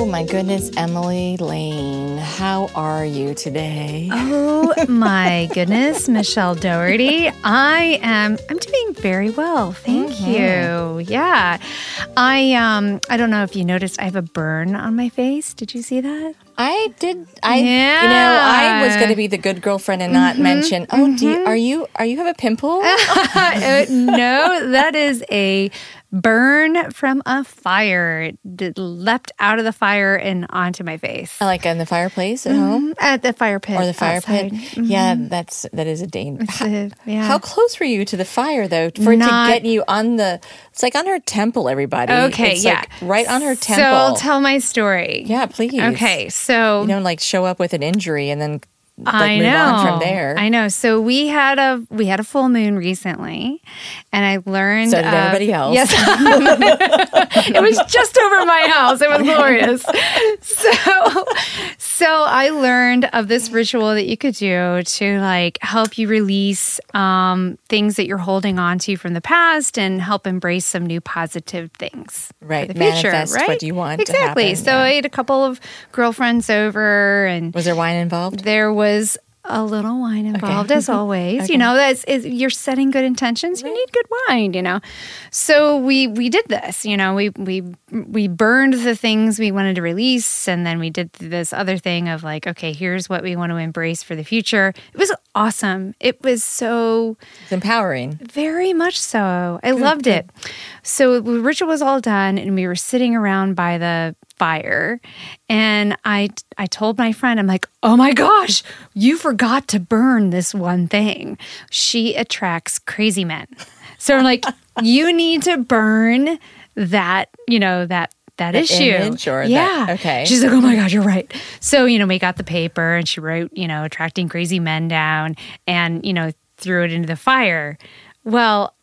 Oh my goodness, Emily Lane, how are you today? Oh my goodness, Michelle Doherty. I am I'm doing very well. Thank mm-hmm. you. Yeah. I um I don't know if you noticed I have a burn on my face. Did you see that? I did. I yeah. you know I was going to be the good girlfriend and not mm-hmm, mention. Oh, mm-hmm. you, are you are you have a pimple? Uh, no, that is a burn from a fire. It leapt out of the fire and onto my face. Like in the fireplace at mm-hmm. home? At the fire pit. Or the fire outside. pit. Mm-hmm. Yeah, that's that is a danger. How, yeah. how close were you to the fire though? For Not, it to get you on the it's like on her temple, everybody. Okay, it's yeah. Like right on her temple. So I'll tell my story. Yeah, please. Okay, so you don't like show up with an injury and then like I know. from there. I know. So we had a we had a full moon recently, and I learned. So did everybody else. Yes, it was just over my house. It was glorious. So, so I learned of this ritual that you could do to like help you release um, things that you're holding on to from the past and help embrace some new positive things. Right. The Manifest future, right? what you want. Exactly. so yeah. I had a couple of girlfriends over, and was there wine involved? There was was a little wine involved, okay. as always. okay. You know, that's is, you're setting good intentions. You need good wine. You know, so we we did this. You know, we we we burned the things we wanted to release, and then we did this other thing of like, okay, here's what we want to embrace for the future. It was awesome. It was so it's empowering. Very much so. I good, loved good. it. So the ritual was all done, and we were sitting around by the fire and i i told my friend i'm like oh my gosh you forgot to burn this one thing she attracts crazy men so i'm like you need to burn that you know that that the issue. yeah. That, okay. She's like, oh my God, you're right. So, you know, we got the paper and she wrote, you know, attracting crazy men down and, you know, threw it into the fire. Well,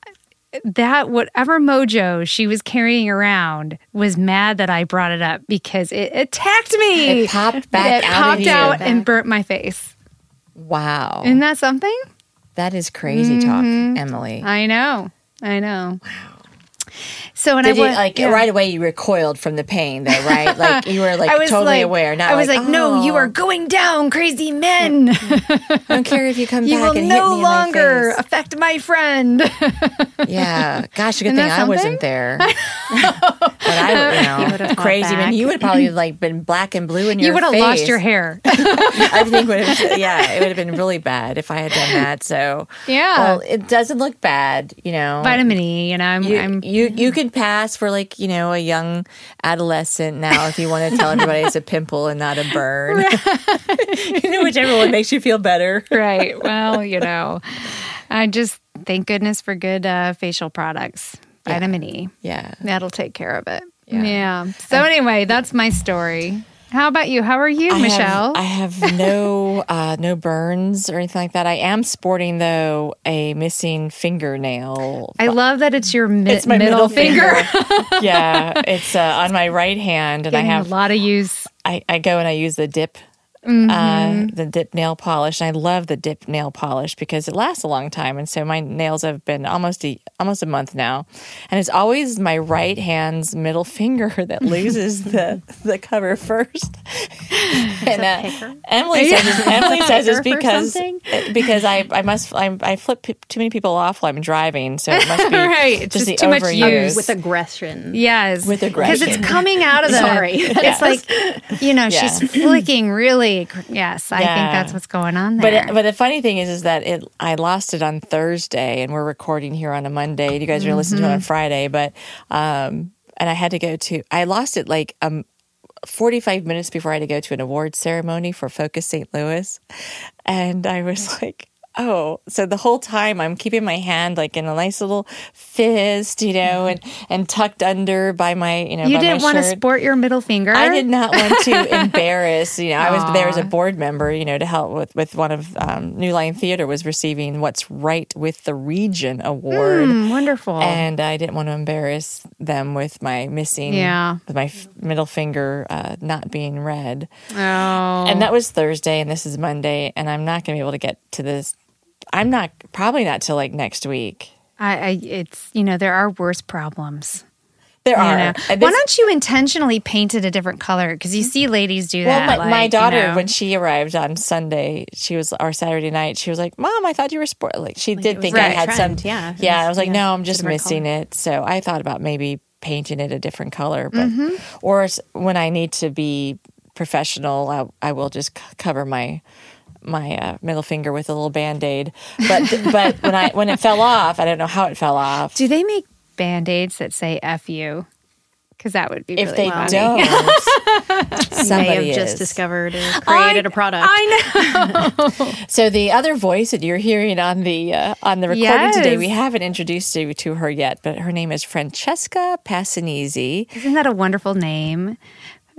that whatever mojo she was carrying around was mad that I brought it up because it attacked me. It popped back. It out popped out and burnt my face. Wow! Isn't that something? That is crazy mm-hmm. talk, Emily. I know. I know. Wow. So when Did I went, like yeah. right away, you recoiled from the pain, though, right? Like you were like i totally like, aware. Not I was like, like, no, you are oh. going down, crazy men. I don't care if you come you back. You will no longer affect my friend. yeah, gosh, a good Isn't thing I wasn't there. but I, you know, crazy man, you would probably like been black and blue in your. You would have lost your hair. I think would have, yeah, it would have been really bad if I had done that. So yeah, well, it doesn't look bad, you know. Vitamin E, you know, I'm, you, I'm, you you could pass for like like, you know, a young adolescent now if you want to tell everybody it's a pimple and not a burn. Right. you know, whichever one makes you feel better. right. Well, you know, I just thank goodness for good uh, facial products. Vitamin yeah. E. Yeah. That'll take care of it. Yeah. yeah. So, anyway, that's my story. How about you? How are you, I Michelle? Have, I have no uh, no burns or anything like that. I am sporting though a missing fingernail. I love that it's your mi- it's my middle, middle finger. finger. yeah, it's uh, on my right hand, and Getting I have a lot of use. I, I go and I use the dip Mm-hmm. Uh, the dip nail polish. And I love the dip nail polish because it lasts a long time. And so my nails have been almost a almost a month now, and it's always my right hand's middle finger that loses the the cover first. and uh, Emily says it's, Emily says it's because because I I must I, I flip p- too many people off while I'm driving, so it must be right. just, just too much use with aggression. Yes, with aggression because it's coming out of the. Sorry, it's yes. like you know yeah. she's flicking really Yes, I yeah. think that's what's going on there. But but the funny thing is, is that it I lost it on Thursday, and we're recording here on a Monday. You guys are mm-hmm. listening to it on mm-hmm. Friday, but um, and I had to go to. I lost it like um. 45 minutes before I had to go to an award ceremony for Focus St. Louis. And I was like, oh, so the whole time I'm keeping my hand like in a nice little fist, you know, and and tucked under by my, you know, You didn't want to sport your middle finger. I did not want to embarrass. You know, I was there as a board member. You know, to help with with one of um, New Line Theater was receiving What's Right with the Region Award, Mm, wonderful. and I didn't want to embarrass them with my missing, Yeah. with my f- middle finger uh, not being red. oh. And that was Thursday, and this is Monday, and I'm not going to be able to get to this. I'm not probably not till like next week. I, I, it's you know there are worse problems. There are. And Why this- don't you intentionally paint it a different color? Because you see ladies do Well, that. my, like, my you daughter, know. when she arrived on Sunday, she was our Saturday night. She was like, "Mom, I thought you were sport." Like she did think was I had trend, some. yeah. Yeah. was- I was like, yeah, "No, I'm just missing color. it." So I thought about maybe painting it a different color, but Mm-hmm. or when I need to be professional, I, I will just c- cover my my uh, middle finger with a little band aid. But but when I when it fell off, I don't know how it fell off. do they make band aids that say "f you"? Because that would be if really they funny. don't, may somebody have just is. discovered or created a product. I know. So the other voice that you're hearing on the uh, on the recording today, we haven't introduced you to her yet, but her name is Francesca Passanese. Isn't that a wonderful name?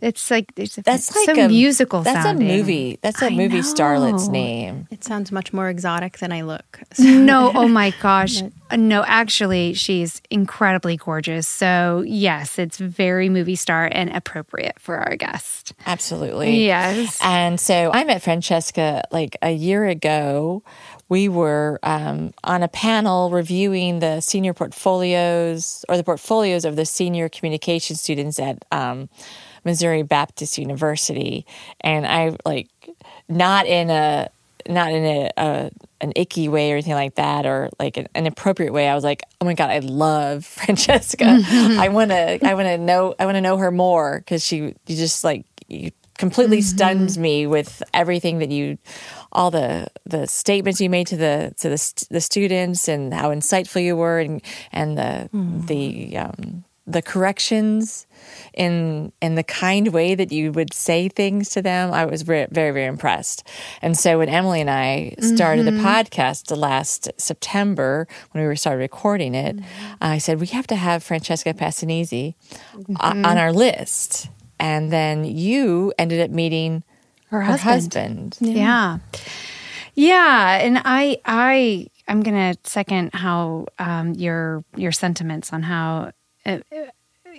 It's like it's That's like so a musical. That's sounding. a movie. That's a I movie starlet's name. It sounds much more exotic than I look. So- No, oh my gosh. Uh, No, actually, she's incredibly gorgeous. So, yes, it's very movie star and appropriate for our guest. Absolutely. Yes. And so I met Francesca like a year ago. We were um, on a panel reviewing the senior portfolios or the portfolios of the senior communication students at um, Missouri Baptist University. And I like not in a not in a, a an icky way or anything like that or like an, an appropriate way. I was like, oh my god, I love Francesca. Mm-hmm. I want to I want to know I want to know her more because she you just like you completely mm-hmm. stuns me with everything that you all the the statements you made to the to the st- the students and how insightful you were and and the the mm. um, the corrections in in the kind way that you would say things to them. I was very very, very impressed. And so when Emily and I started the podcast last September when we were started recording it, I said we have to have Francesca Passanese uh, on our list. And then you ended up meeting Her her husband. husband. Yeah. Yeah, and I I I'm going to second how um, your your sentiments on how uh,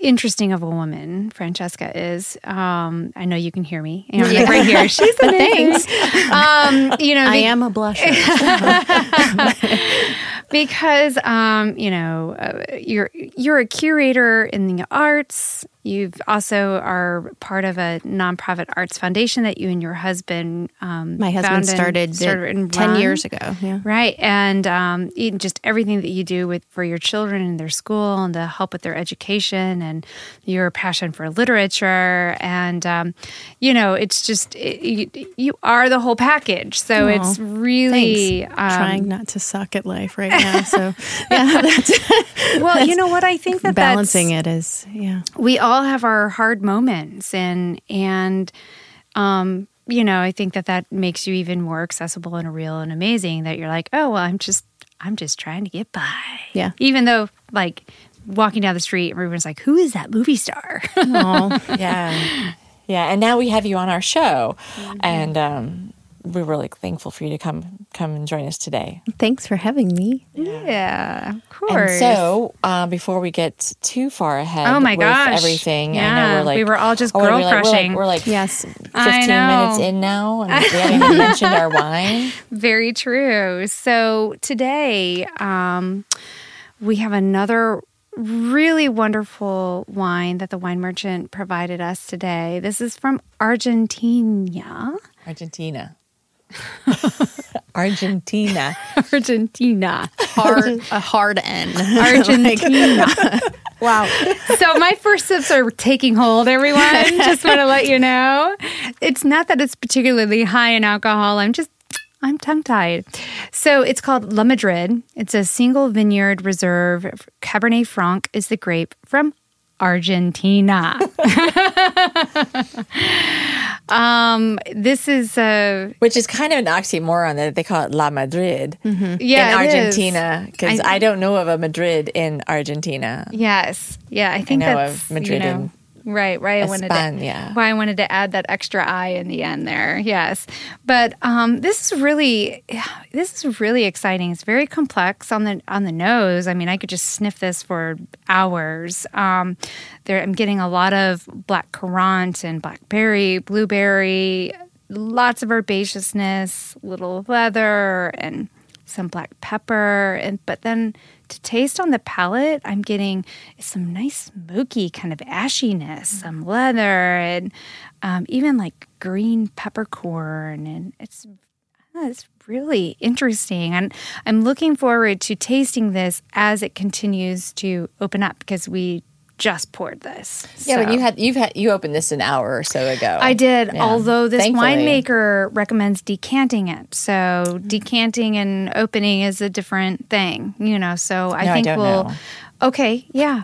interesting of a woman Francesca is. Um, I know you can hear me. You know, like right here. She's amazing. Um, you know, I be- am a blusher. because um, you know uh, you're you're a curator in the arts. You've also are part of a nonprofit arts foundation that you and your husband. Um, My husband found and- started, started and ten run. years ago. Yeah. Right. And um, just everything that you do with for your children and their school and to help with their education and your passion for literature. And, um, you know, it's just, it, you, you are the whole package. So Aw, it's really. Um, Trying not to suck at life right now. So yeah, that's well, you know what? I think that balancing that's, it is yeah. we all have our hard moments and, and, um, you know, I think that that makes you even more accessible and real and amazing that you're like, oh, well, I'm just, I'm just trying to get by. Yeah. Even though, like, walking down the street, everyone's like, who is that movie star? Aw. Yeah. Yeah. And now we have you on our show. And um, we're really thankful for you to come come and join us today. Thanks for having me. yeah, of And course. so, uh, before we get too far ahead Oh my with gosh. everything, I know Yeah, we're like we were all just oh, we're girl like- we're like- crushing. We're like, Yes. 15 minutes in now, and we haven't even mentioned our wine. Very true. So today, um, we have another really wonderful wine that the wine merchant provided us today. This is from Argentina. Argentina. Argentina. Argentina. Hard a hard N. Argentina. wow. So my first sips are taking hold, everyone. Just want to let you know. It's not that it's particularly high in alcohol. I'm just I'm tongue tied. So it's called La Madrid. It's a single vineyard reserve. Cabernet Franc is the grape from Argentina. Um, this is uh, Which is kind of an oxymoron that they call it La Madrid yeah, in. Argentina because I- I, don't know of a Madrid in Argentina. Yes, yeah, I think know that's of Madrid You know, right, right. I wanted to, España. why I wanted to add that extra I in the end there. Yes, but um, this is really, this is really exciting. It's very complex on the on the nose. I mean, I could just sniff this for hours. Um, there, I'm getting a lot of black currant and blackberry, blueberry, lots of herbaceousness, little leather, and some black pepper and but then to taste on the palate i'm getting some nice smoky kind of ashiness some leather and um, even like green peppercorn and it's uh, it's really interesting. And i'm looking forward to tasting this as it continues to open up because we just poured this Yeah, but you had you've had you opened this an hour or so ago. I did, Yeah. although this Thankfully. winemaker recommends decanting it. So decanting and opening is a different thing, you know. So I No, I think don't we'll. know. Okay, yeah.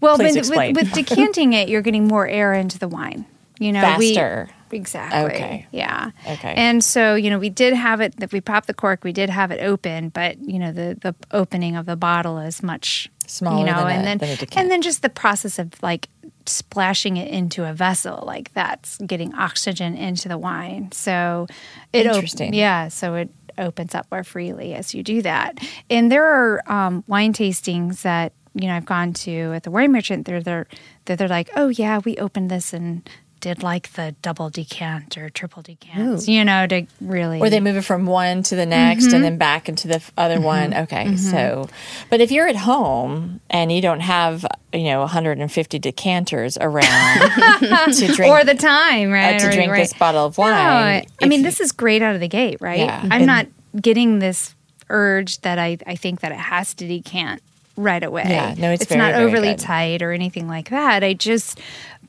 Well, when, with, with decanting it, you're getting more air into the wine. You know, Faster. We, exactly. Okay. Yeah. Okay. And so you know, we did have it. If we popped the cork, we did have it open, but you know, the the opening of the bottle is much Smaller You know, than a- and then and then just the process of like splashing it into a vessel like that's getting oxygen into the wine. So it op- yeah so it opens up more freely as you do that. And there are um, wine tastings that you know i've gone to at the wine merchant they're they're they're, they're like oh yeah we opened this and did like the double decant or triple decant you know to really Or they move it from one to the next Mm-hmm. and then back into the other one. Okay, so, but if you're at home and you don't have, you know, 150 decanters around to drink, or the time right uh, to Right, drink right. this bottle of No, wine. I mean, you- this is great out of the gate, right? Yeah. I'm And- not getting this urge that I, I think that it has to decant right away. Yeah, no, it's very, not overly good. tight or anything like that. I just,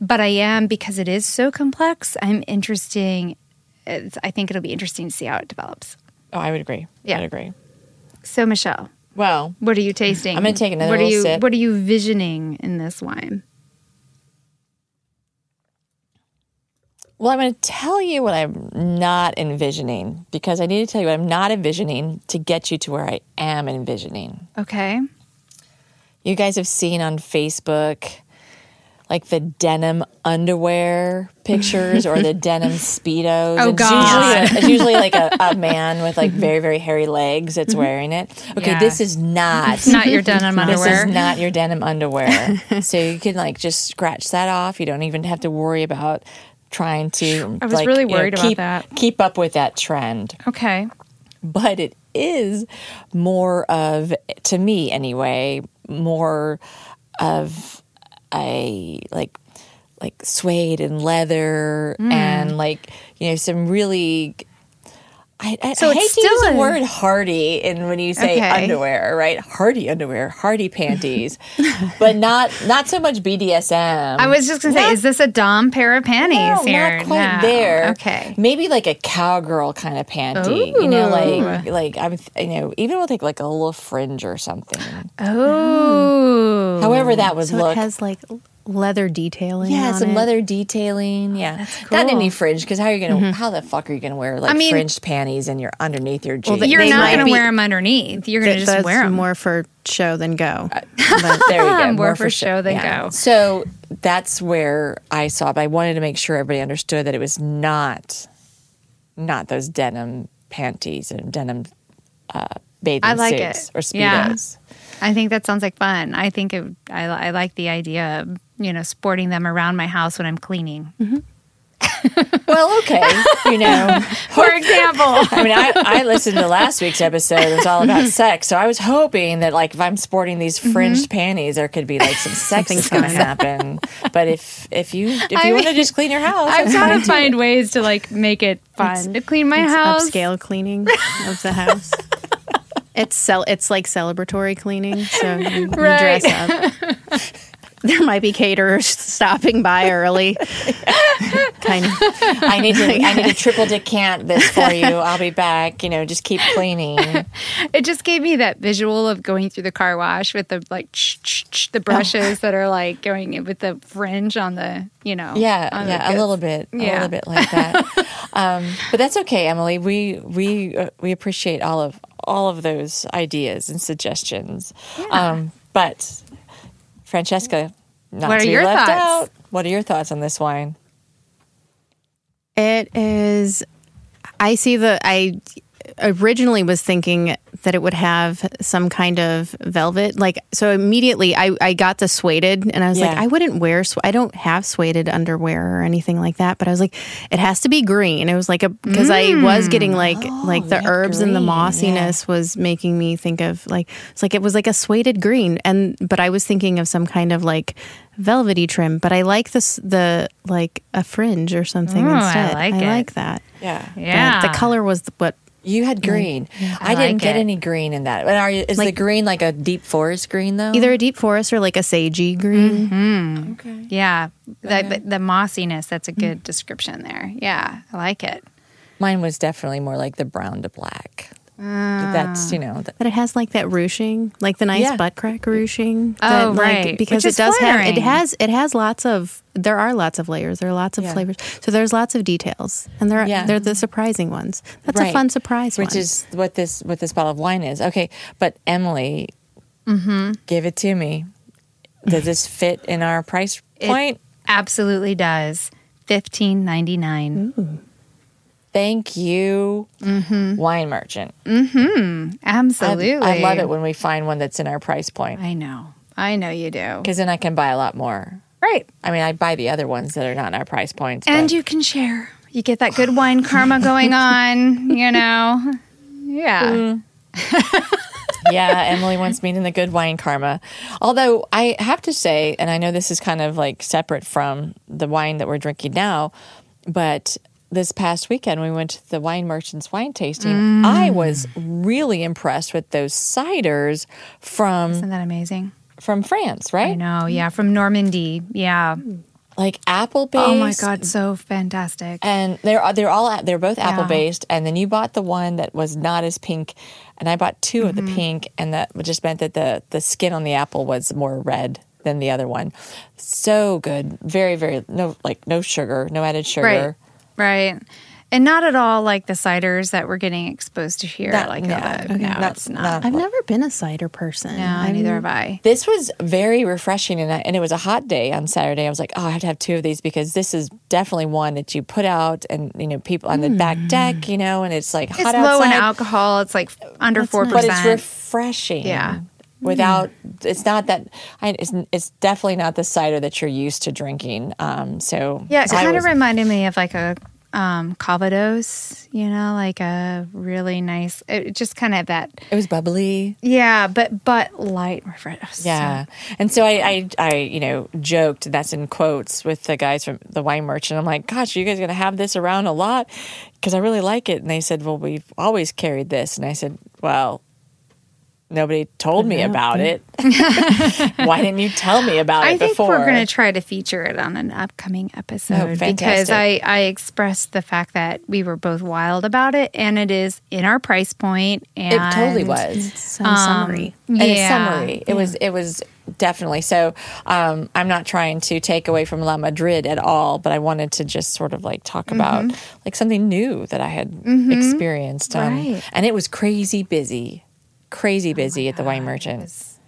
but I am because it is so complex. I'm interesting. It's, I think it'll be interesting to see how it develops. oh, I would agree. Yeah. I'd agree. So, Michelle, Well, what are you tasting? I'm gonna take another what are you, sip. What are you visioning in this wine? Well, I'm going to tell you what I'm not envisioning because I need to tell you what I'm not envisioning to get you to where I am envisioning. Okay. You guys have seen on Facebook like the denim underwear pictures or the denim speedos. Oh, it's God. Usually a, it's usually like a, a man with like very, very hairy legs that's mm-hmm. wearing it. Okay, Yeah. this is not. Not your denim underwear. This is not your denim underwear. so you can like just scratch that off. You don't even have to worry about trying to. I was like, really you know, worried about that. Keep up with that trend okay. but it is more of to me anyway more of a like like suede and leather Mm. and like you know some really I, I, So I it's hate to use still the a- word hardy in when you say Okay. underwear, right? Hardy underwear, hardy panties, but not not so much BDSM. I was just gonna say, is this a Dom pair of panties No, here? not quite No. there. Okay. maybe like a cowgirl kind of panty. You know, like like I'm you know even with like like a little fringe or something. Oh. However, that would So look. it has like leather detailing. yeah, on some it. leather detailing. Yeah, That's not cool. Mm-hmm. any fringe because how are you gonna? How the fuck are you gonna wear like I mean- fringed panties and you're underneath your jeans? they- You're They not going to be- wear them underneath. You're going to Th- just wear them. more for show than go. But there you go. More for show than go. So that's where I saw, but I wanted to make sure everybody understood that it was not, not those denim panties and denim uh, bathing I like suits it. or Yeah. speedos. I think that sounds like fun. I think it, I, I like the idea of you know sporting them around my house when I'm cleaning. Well, okay, you know. For example, I mean, I, I listened to last week's episode. It was all about sex. So I was hoping that, like, if I'm sporting these Mm-hmm. fringed panties, there could be like some sex that's going to happen. But if if you if you want to just clean your house, I'm that's trying to find ways to like make it fun to clean my It's house. upscale cleaning of the house. it's cel- It's like celebratory cleaning. So you, you Right. dress up. There might be caterers stopping by early. kind of. I need to I need to triple decant this for you. I'll be back. You know, just keep cleaning. It just gave me that visual of going through the car wash with the like the brushes that are like going with the fringe on the you know Yeah, yeah, a little bit, a little bit like that. um, but that's okay, Emily. We we uh, we appreciate all of all of those ideas and suggestions. Um, but Francesca, not What are to be your left thoughts? out. What are your thoughts on this wine? It is. I see the. I originally was thinking that it would have some kind of velvet. Like so, immediately I I got the suede, and I was like, I wouldn't wear. Su- I don't have suede underwear or anything like that. But I was like, it has to be green. It was like a because I was getting like mm. like the oh, yeah, herbs and the green, mossiness was making me think of like it's like it was like a suede green, and but I was thinking of some kind of like velvety trim. But I like this the like a fringe or something Ooh, I instead. like I like that. Yeah, But yeah the color was what you had green. I, I didn't like get it. any green in that. But are you, is the green like a deep forest green though? either a deep forest or like a sagey green. Mm-hmm. Okay. yeah the, the, the mossiness that's a mm. good description there yeah I like it Mine was definitely more like the brown to black. That's you know. that, But it has like that ruching, like the nice Yeah. butt crack ruching. Oh, that, like, right. Because Which it is does have it has it has lots of there are lots of layers. There are lots of Yeah. flavors. So there's lots of details, and they're Yeah. they're the surprising ones. That's a fun surprise, which one. is what this what this bottle of wine is. Okay, but Emily, Mm-hmm. give it to me. Does this fit in our price It point? absolutely does fifteen ninety nine. Thank you, Mm-hmm. wine merchant. I- Absolutely, I, love it when we find one that's in our price point I know, I know you do. because then I can buy a lot more. Right, I mean, I buy the other ones that are not in our price points. and but- you can share. You get that good wine karma going on. You know, yeah. yeah, Emily wants me in the good wine karma. Although I have to say, and I know this is kind of like separate from the wine that we're drinking now, but this past weekend we went to the wine merchant's wine tasting. I was really impressed with those ciders from Isn't that amazing? from France, right I know. Yeah, from Normandy. Yeah. Like apple based. Oh my god, so fantastic. and they're they're all they're both apple based and then you bought the one that was not as pink and i bought 2 of Mm-hmm. the pink and that just meant that the the skin on the apple was more red than the other one so good very very no like no sugar no added sugar Right. Right. And not at all like the ciders that we're getting exposed to here. Not- like no, uh, okay, no, not- not. not- I've never been a cider person. no, I'm- neither have I. this was very refreshing and, I, and it was a hot day on saturday i was like oh i have to have two of these because this is definitely one that you put out and you know people on the back deck you know and it's like It's hot low in alcohol. It's like under four percent, but it's refreshing. Yeah. Without, it's not that. I, it's, it's definitely not the cider that you're used to drinking. Um. So Yeah, it kind of reminded me of like a um, Calvados. You know, like a really nice. It just kind of that. It was bubbly. Yeah, but but light refresh. Yeah. And so I, I, I, you know, joked, that's in quotes with the guys from the wine merchant. I'm like, gosh, are you guys going to have this around a lot? Because I really like it. And they said, well, we've always carried this. And I said, well, nobody told me about it. Why didn't you tell me about I it think we're going to try to feature it on an upcoming episode Oh, because I. I expressed the fact that we were both wild about it, and it is in our price point. And it totally was. Some summery. Yeah. it's summery. It was it was definitely so. Um, I'm not trying to take away from La Madrid at all, but I wanted to just sort of like talk about like something new that I had experienced. Um, Right. and it was crazy busy, crazy busy at the wine merchant.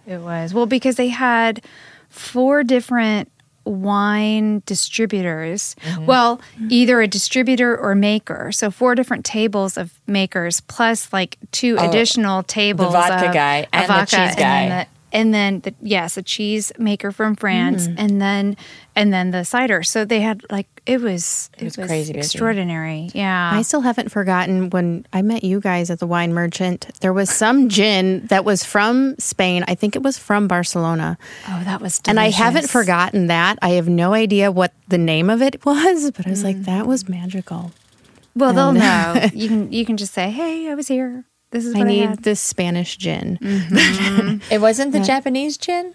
It was well because they had four different wine distributors. Mm-hmm. Well, either a distributor or maker. So four different tables of makers plus like two additional tables. Oh, vodka of- guy and the cheese guy. And then the, and then the, yes, a cheese maker from France, Mm. and then and then the cider. So they had like it was it, was crazy busy. extraordinary. Yeah, I still haven't forgotten when I met you guys at the wine merchant. There was some gin that was from Spain. I think it was from Barcelona. oh, that was And I haven't forgotten that. I have no idea what the name of it was, but I was like, mm. that was magical. Well, they'll know. You can you can just say, "Hey, I was here. This is I what I, need had." this Spanish gin. Mm-hmm. It wasn't the Japanese gin.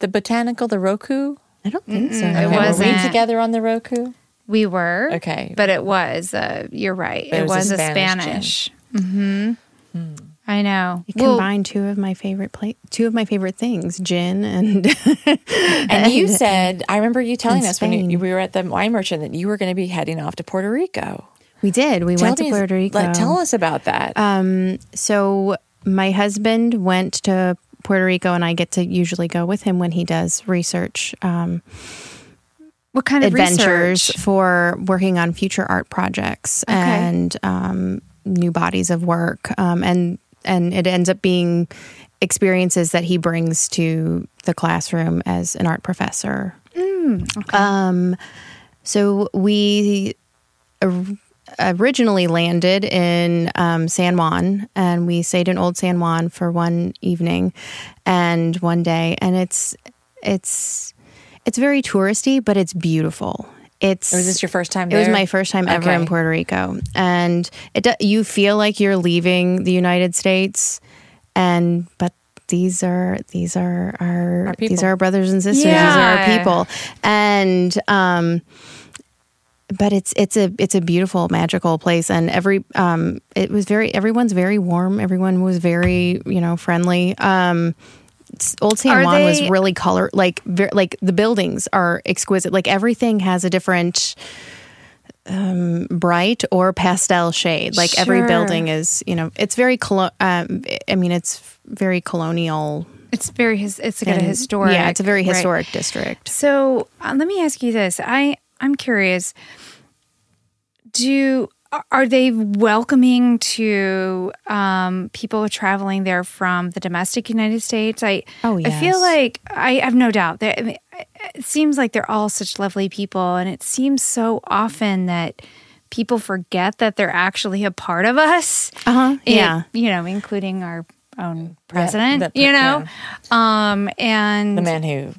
the botanical, the Roku? I don't think so. It Okay, were wasn't. we together on the Roku? We were. Okay. But it was, uh, you're right. But It, it was was, a a Spanish Spanish. Mm-hmm. I know. You Well, combine two of my favorite pla- two of my favorite things, gin and And you said, I remember you telling in us when you, we were at the wine merchant that you were going to be heading off to Puerto Rico. we did. We went to Puerto Rico. Like, tell us about that. Um, so my husband went to Puerto Rico, and I get to usually go with him when he does research um, what kind of adventures research? for working on future art projects and um, new bodies of work, um, and and it ends up being experiences that he brings to the classroom as an art professor. Okay. Um, so we or- originally landed in um, San Juan, and we stayed in Old San Juan for one evening and one day, and it's it's it's very touristy, but it's beautiful. It's was this your first time It was my first time ever in Puerto Rico, and it you feel like you're leaving the United States, and but these are these are our, Our these are our brothers and sisters. These are our people, and um, but it's it's a it's a beautiful magical place. And every um it was very everyone's very warm. Everyone was very you know friendly. Um Old San Juan was really color like ver, like the buildings are exquisite. Like everything has a different um bright or pastel shade. Like every building is you know it's very colo- um I mean it's very colonial. It's very, his, it's like a and- historic. yeah it's a very right. historic district. So uh, let me ask you this. I I'm curious. Do are they welcoming to um, people traveling there from the domestic United States? I Oh, I feel like I have no doubt. That I mean, it seems like they're all such lovely people, and it seems so often that people forget that they're actually a part of us. uh-huh It- yeah you know, including our own president. the you know, um, and the man who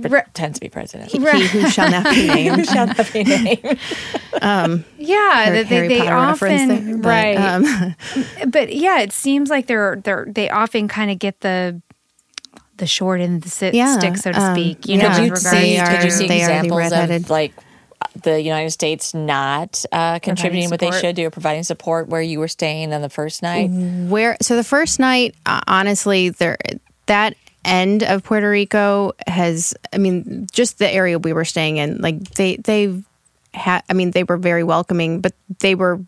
pretends to be president. he who shall not be named who Shall not be named. yeah, Harry, they, Harry they Potter often reference there, but, right. um, but yeah, it seems like they're they're they often kind of get the the short end of the si- Yeah, stick, so to um, speak. You yeah. know, Could with you regards see? They Could you see they are the examples of like the United States not uh, contributing what they should do providing support where you were staying on the first night? where so the first night uh, honestly there that end of Puerto Rico has I mean just the area we were staying in like they they had I mean they were very welcoming but they were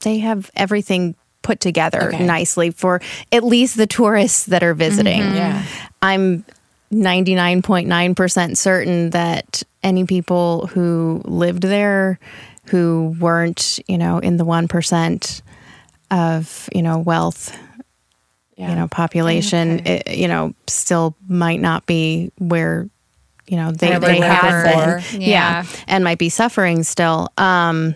they have everything put together Okay. nicely for at least the tourists that are visiting mm-hmm. Yeah. I'm 99.9% certain that any people who lived there who weren't, you know, in the 1% of, you know, wealth, Yeah. you know, population, it, you know, still might not be where, you know, they, they have been. before. Yeah. And might be suffering still. Um,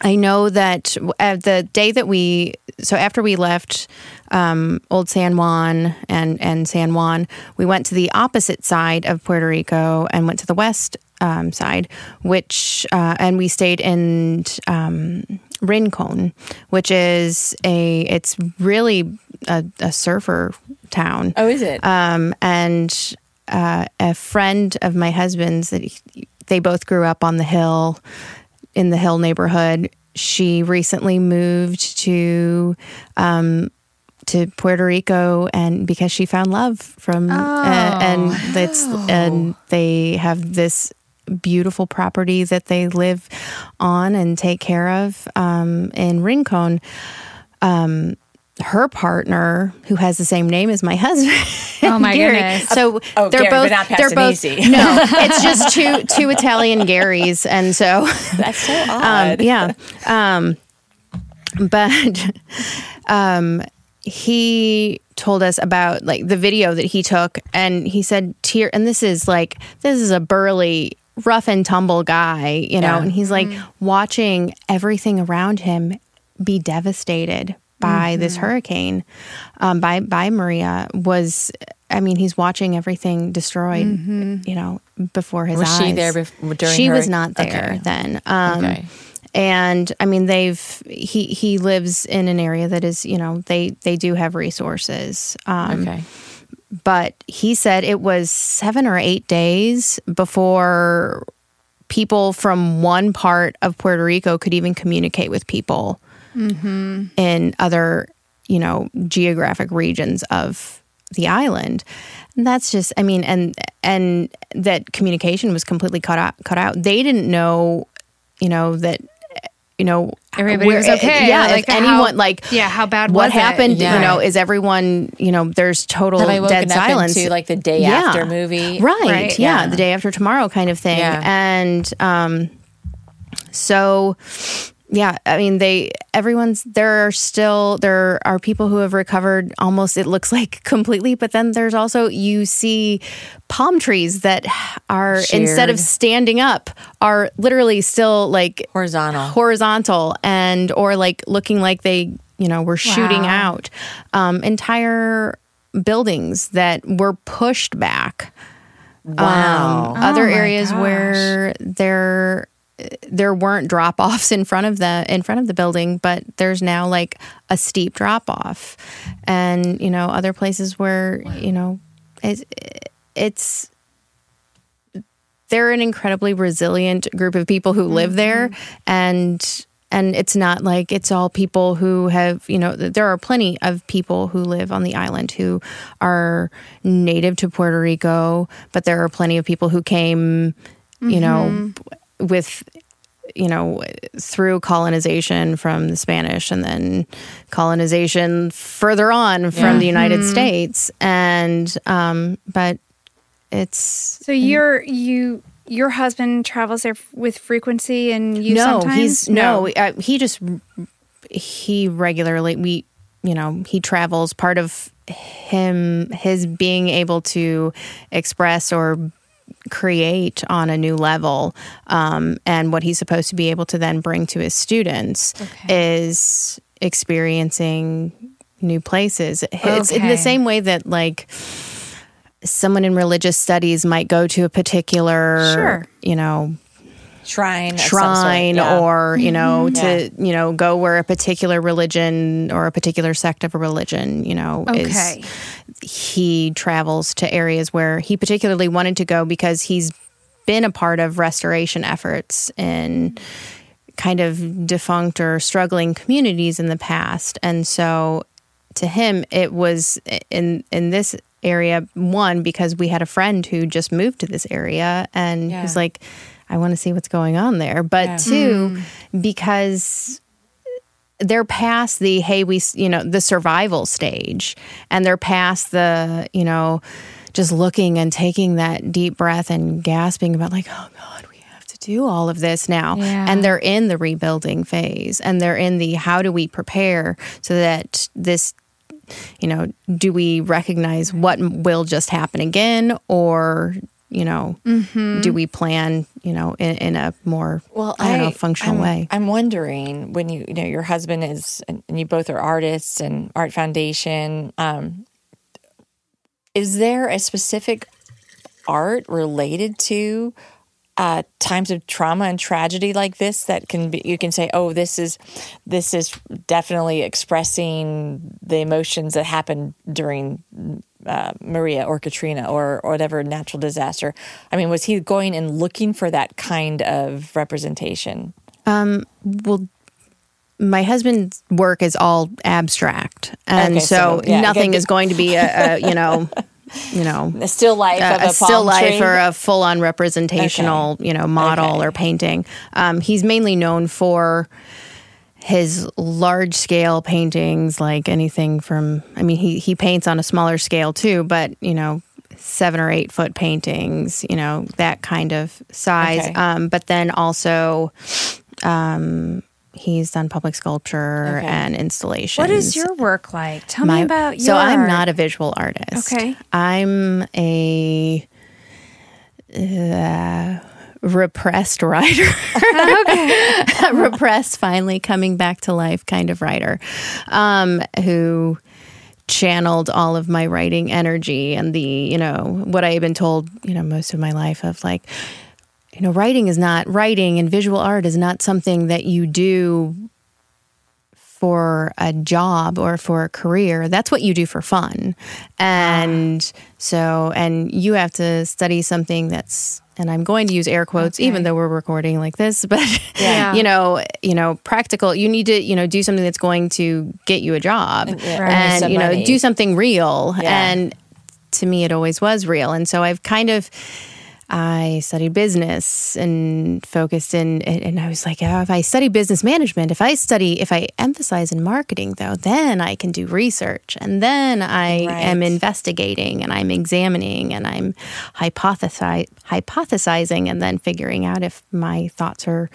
I know that uh, the day that we, so after we left um, Old San Juan and, and San Juan, we went to the opposite side of Puerto Rico and went to the west um, side, which, uh, and we stayed in um, Rincon, which is a, it's really a, a surfer town. Oh, is it? Um, and uh, a friend of my husband's that he, they both grew up on the hill in the hill neighborhood. She recently moved to um, to Puerto Rico, and because she found love from uh, and that's and they have this beautiful property that they live on and take care of um, in Rincon. Um, her partner, who has the same name as my husband, Oh, my Gary. goodness. So Oh, they're Gary, both but not they're both no, it's just two two Italian Garys, and so That's so um, odd. yeah. Um, but um, he told us about like the video that he took, and he said, "Tear." And this is like this is a burly, rough and tumble guy, you know, Yeah. and he's like watching everything around him be devastated by this hurricane, um, by by Maria was. I mean, he's watching everything destroyed, you know, before his Was eyes. she there during She was not there Okay. then. Um, Okay. and I mean, they've he he lives in an area that is, you know, they they do have resources. Um, Okay. But he said it was seven or eight days before people from one part of Puerto Rico could even communicate with people mm-hmm. in other, you know, geographic regions of the island. And that's just, I mean, and and that communication was completely cut out. Cut out. They didn't know, you know, that, you know, Everybody where- was okay. Yeah, Like, if how- anyone like, yeah, how bad what was it? happened? Yeah. You know, is everyone, you know, there's total I woken dead up silence. into like the day Yeah. after movie? Right. Right. Yeah, Yeah. The day after tomorrow kind of thing. Yeah. And um so yeah, I mean they everyone's there are still there are people who have recovered almost it looks like completely, but then there's also you see palm trees that are instead of standing up are literally still like Horizontal. horizontal and or like looking like they you know were shooting Wow. out um entire buildings that were pushed back Wow. um, other Oh my areas gosh. where there there weren't drop offs in front of the in front of the building, but there's now like a steep drop off, and you know other places where you know it's it's they're an incredibly resilient group of people who live there. Mm-hmm. And and it's not like it's all people who have you know there are plenty of people who live on the island who are native to Puerto Rico but there are plenty of people who came you know mm-hmm. With you know through colonization from the Spanish and then colonization further on from Yeah. the United States. And um but it's So your you your husband travels there with frequency, and you no sometimes? he's no, Uh, he just he regularly we you know he travels. Part of him his being able to express or create on a new level um, and what he's supposed to be able to then bring to his students is experiencing new places. It's in the same way that like someone in religious studies might go to a particular Sure. you know Shrine. of some sort. shrine Yeah. or you know mm-hmm. to Yeah. you know go where a particular religion or a particular sect of a religion you know Okay. is he travels to areas where he particularly wanted to go because he's been a part of restoration efforts in kind of defunct or struggling communities in the past and so to him it was in in this area one because we had a friend who just moved to this area and Yeah. he's like I want to see what's going on there. But Yeah. two hmm. because they're past the hey we you know the survival stage. And they're past the you know just looking and taking that deep breath and gasping about like oh god we have to do all of this now. Yeah. and they're in the rebuilding phase. And they're in the how do we prepare so that this you know do we recognize what will just happen again or you know do we plan you know in, in a more well, I don't know functional I'm, way I'm wondering when you, you know, your husband is, and you both are artists and Art Foundation. Um, is there a specific art related to uh, times of trauma and tragedy like this that can be? You can say, "Oh, this is this is definitely expressing the emotions that happened during." Uh, Maria or Katrina or, or whatever natural disaster. I mean, was he going and looking for that kind of representation? well my husband's work is all abstract and Okay, so, so, yeah, nothing is going to be a, a you know you know A still life a, of a, a still life tree? or a full-on representational you know model Okay. or painting um, he's mainly known for his large scale paintings like anything from i mean he, he paints on a smaller scale too but you know seven or eight foot paintings you know that kind of size Okay. um, but then also um, he's done public sculpture Okay. and installations What is your work like? Tell my- me about your so i'm not a visual artist Okay. i'm a uh, repressed writer okay, repressed finally coming back to life kind of writer um, who channeled all of my writing energy and the you know what i had been told you know most of my life of like you know writing is not writing and visual art is not something that you do for a job or for a career, that's what you do for fun. And so, and you have to study something that's, and I'm going to use air quotes, even though we're recording like this, but Yeah. you know, you know, practical. You need to, you know, do something that's going to get you a job, Right. and you know, do something real. Yeah. And to me, it always was real. And so I've kind of. I studied business and focused in, and I was like, oh, if I study business management, if I study, if I emphasize in marketing, though, then I can do research, and then I Right. am investigating, and I'm examining, and I'm hypothesi- hypothesizing, and then figuring out if my thoughts are,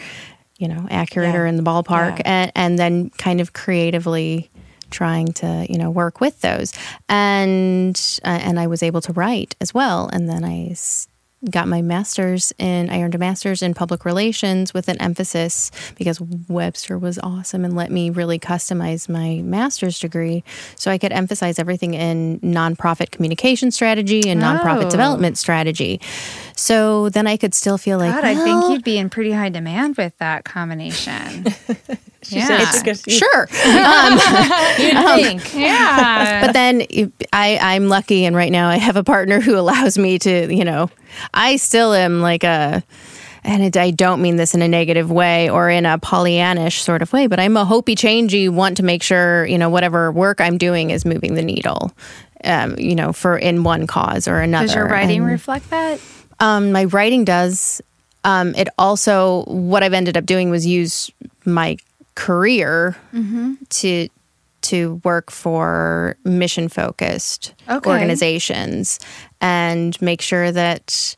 you know, accurate Yeah. or in the ballpark, Yeah. and and then kind of creatively trying to you know work with those and uh, and I was able to write as well and then I s- got my master's in I earned a master's in public relations with an emphasis because Webster was awesome and let me really customize my master's degree so I could emphasize everything in nonprofit communication strategy and nonprofit Oh. development strategy so then I could still feel like God, I think you'd be in pretty high demand with that combination. yeah. sure you think. yeah. but then I, I'm lucky, and right now I have a partner who allows me to, you know, I still am like a, and it, I don't mean this in a negative way or in a Pollyannish sort of way, but I'm a hopey changey, want to make sure, you know, whatever work I'm doing is moving the needle, um, you know, for in one cause or another. Does your writing And- reflect that? um, my writing does. Um, it also what I've ended up doing was use my career mm-hmm. to to work for mission focused Okay. organizations and make sure that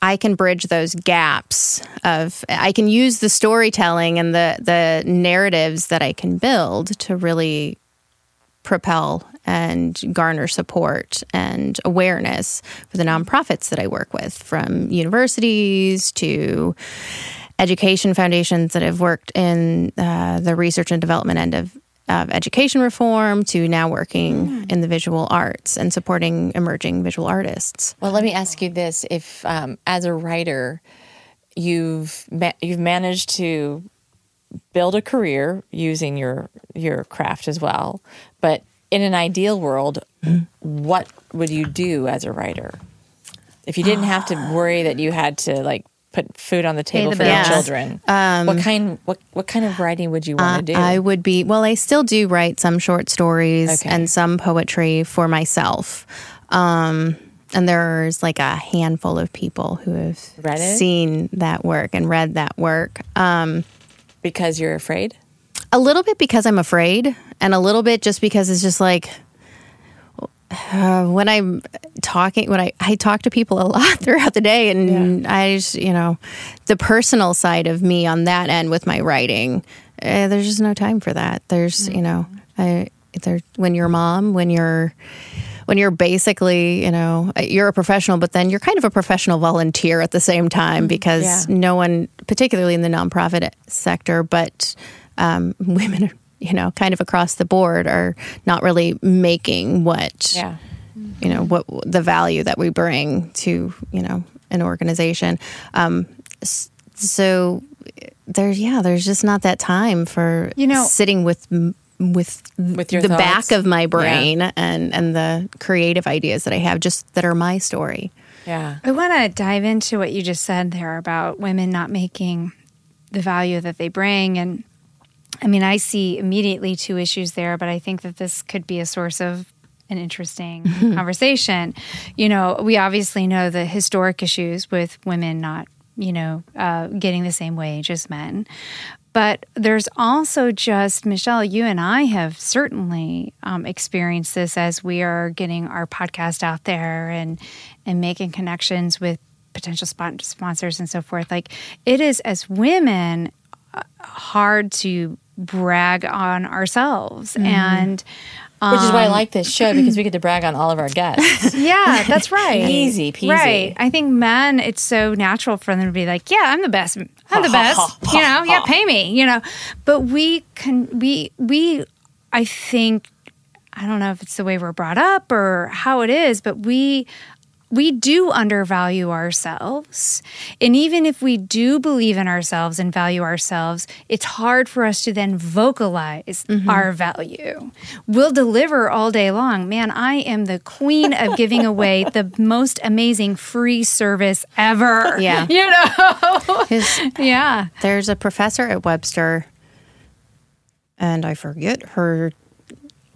I can bridge those gaps of I can use the storytelling and the the narratives that I can build to really propel and garner support and awareness for the nonprofits that I work with, from universities to education foundations that have worked in uh, the research and development end of, of education reform to now working in the visual arts and supporting emerging visual artists. Well, let me ask you this: If, um, as a writer, you've ma- you've managed to build a career using your your craft as well, but in an ideal world, what would you do as a writer? If you didn't have to worry that you had to like put food on the table the for your children? what kind what what kind of writing would you want to do? Um, Uh, I would be well. I still do write some short stories Okay. and some poetry for myself. Um, and there's like a handful of people who have Read it? seen that work and read that work. Um, because you're afraid. a little bit because I'm afraid, and a little bit just because it's just like uh, when I'm talking, when I, I talk to people a lot throughout the day, and I just, you know, the personal side of me on that end with my writing, uh, there's just no time for that. There's, you know, I, there, when you're a mom, when you're, when you're basically, you know, you're a professional, but then you're kind of a professional volunteer at the same time because Yeah. no one, particularly in the nonprofit sector, but um, women, are, you know, kind of across the board are not really making what, Yeah. you know, what the value that we bring to, you know, an organization. Um, so there's, yeah, there's just not that time for, You know- sitting with, with, With your the thoughts. back of my Yeah. brain and, and the creative ideas that I have just that are my story. Yeah. I want to dive into what you just said there about women not making the value that they bring. And I mean, I see immediately two issues there, but I think that this could be a source of an interesting conversation. You know, we obviously know the historic issues with women not, you know, uh, getting the same wage as men. But there's also just, Michelle, you and I have certainly um, experienced this as we are getting our podcast out there and, and making connections with potential spon- sponsors and so forth. Like it is as women uh, hard to brag on ourselves. Mm-hmm. And Which is why I um, like this show because we get to brag on all of our guests. yeah, that's right. Easy peasy. Right. I think men, it's so natural for them to be like, yeah, I'm the best. I'm the best. you know, yeah, pay me, you know. But we can, we, we, I think, I don't know if it's the way we're brought up or how it is, but we we do undervalue ourselves. And even if we do believe in ourselves and value ourselves, it's hard for us to then vocalize mm-hmm. our value. We'll deliver all day long. Man, I am the queen of giving away the most amazing free service ever. Yeah. You know? Yeah. There's a professor at Webster, and I forget her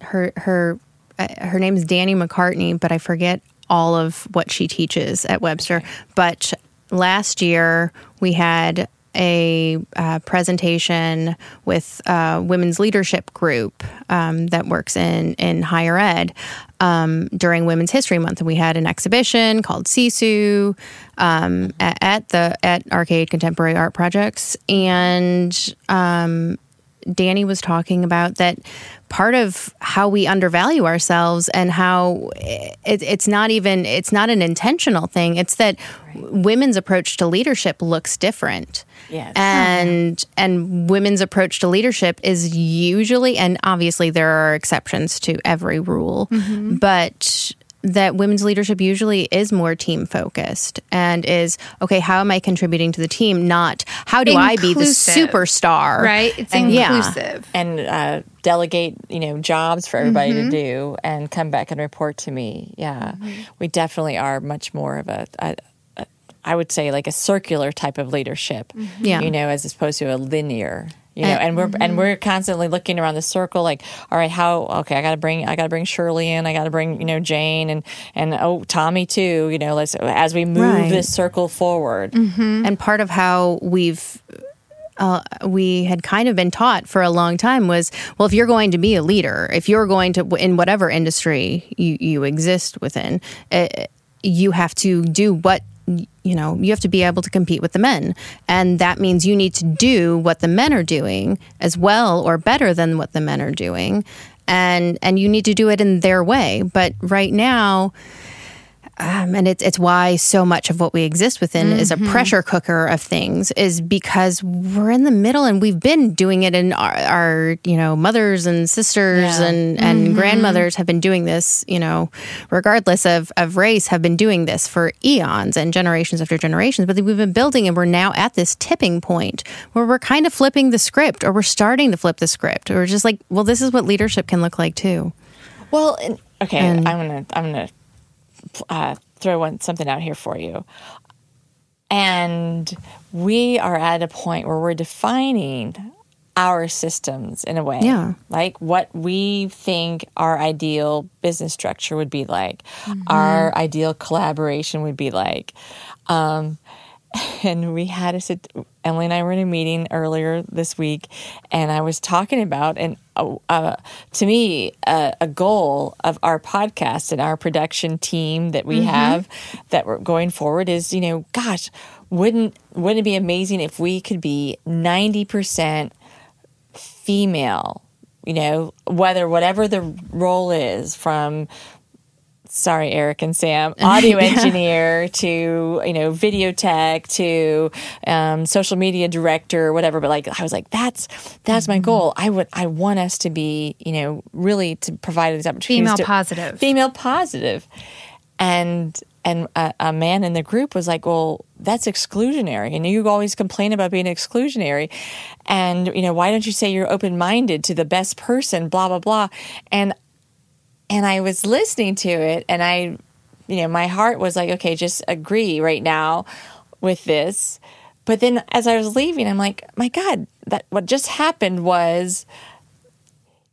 her her uh, her name is Danny McCartney, but I forget all of what she teaches at Webster. But last year we had a uh, presentation with a women's leadership group um, that works in in higher ed um, during Women's History Month, and we had an exhibition called Sisu um, at, at, the at Arcade Contemporary Art Projects, and um, Danny was talking about that part of how we undervalue ourselves and how it, it's not even it's not an intentional thing it's that right. women's approach to leadership looks different yes. and and women's approach to leadership is usually and obviously there are exceptions to every rule mm-hmm. but that women's leadership usually is more team focused and is okay how am i contributing to the team not how do inclusive, i be the superstar right it's and, inclusive yeah. and uh, delegate you know jobs for everybody mm-hmm. to do and come back and report to me yeah mm-hmm. we definitely are much more of a, a, a I would say like a circular type of leadership, mm-hmm. yeah. you know, as opposed to a linear you know and we're mm-hmm. and we're constantly looking around the circle like all right how okay i gotta bring i gotta bring shirley in i gotta bring you know jane and and oh tommy too you know let's as we move right. this circle forward mm-hmm. and part of how we've uh, we had kind of been taught for a long time was well if you're going to be a leader if you're going to in whatever industry you, you exist within uh, you have to do what you know, you have to be able to compete with the men. And that means you need to do what the men are doing as well or better than what the men are doing. And and you need to do it in their way. But right now, um, and it's it's why so much of what we exist within mm-hmm. is a mm-hmm. pressure cooker of things is because we're in the middle and we've been doing it and our, our you know mothers and sisters yeah. and and mm-hmm. grandmothers have been doing this you know regardless of of race have been doing this for eons and generations after generations but we've been building and we're now at this tipping point where we're kind of flipping the script or we're starting to flip the script or just like well this is what leadership can look like too well okay and, i'm gonna i'm gonna uh, throw one, something out here for you. And we are at a point where we're defining our systems in a way. Yeah. Like what we think our ideal business structure would be like, mm-hmm. our ideal collaboration would be like. Um, and we had a sit. Emily and I were in a meeting earlier this week, and I was talking about and uh, uh, to me uh, a goal of our podcast and our production team that we mm-hmm. have that we're going forward is you know, gosh, wouldn't wouldn't it be amazing if we could be ninety percent female? You know, whether whatever the role is from sorry, Eric and Sam, audio yeah. engineer to, you know, video tech to um, social media director, whatever. But like, I was like, that's, that's mm-hmm. my goal. I would, I want us to be, you know, really to provide these opportunities. Female to, positive. Female positive. And, and a, a, man in the group was like, "Well, that's exclusionary, and you always complain about being exclusionary, and you know why don't you say you're open minded to the best person?" Blah blah blah. And and I was listening to it and I, you know, my heart was like, okay, just agree right now with this. But then as I was leaving, I'm like, my God, that what just happened was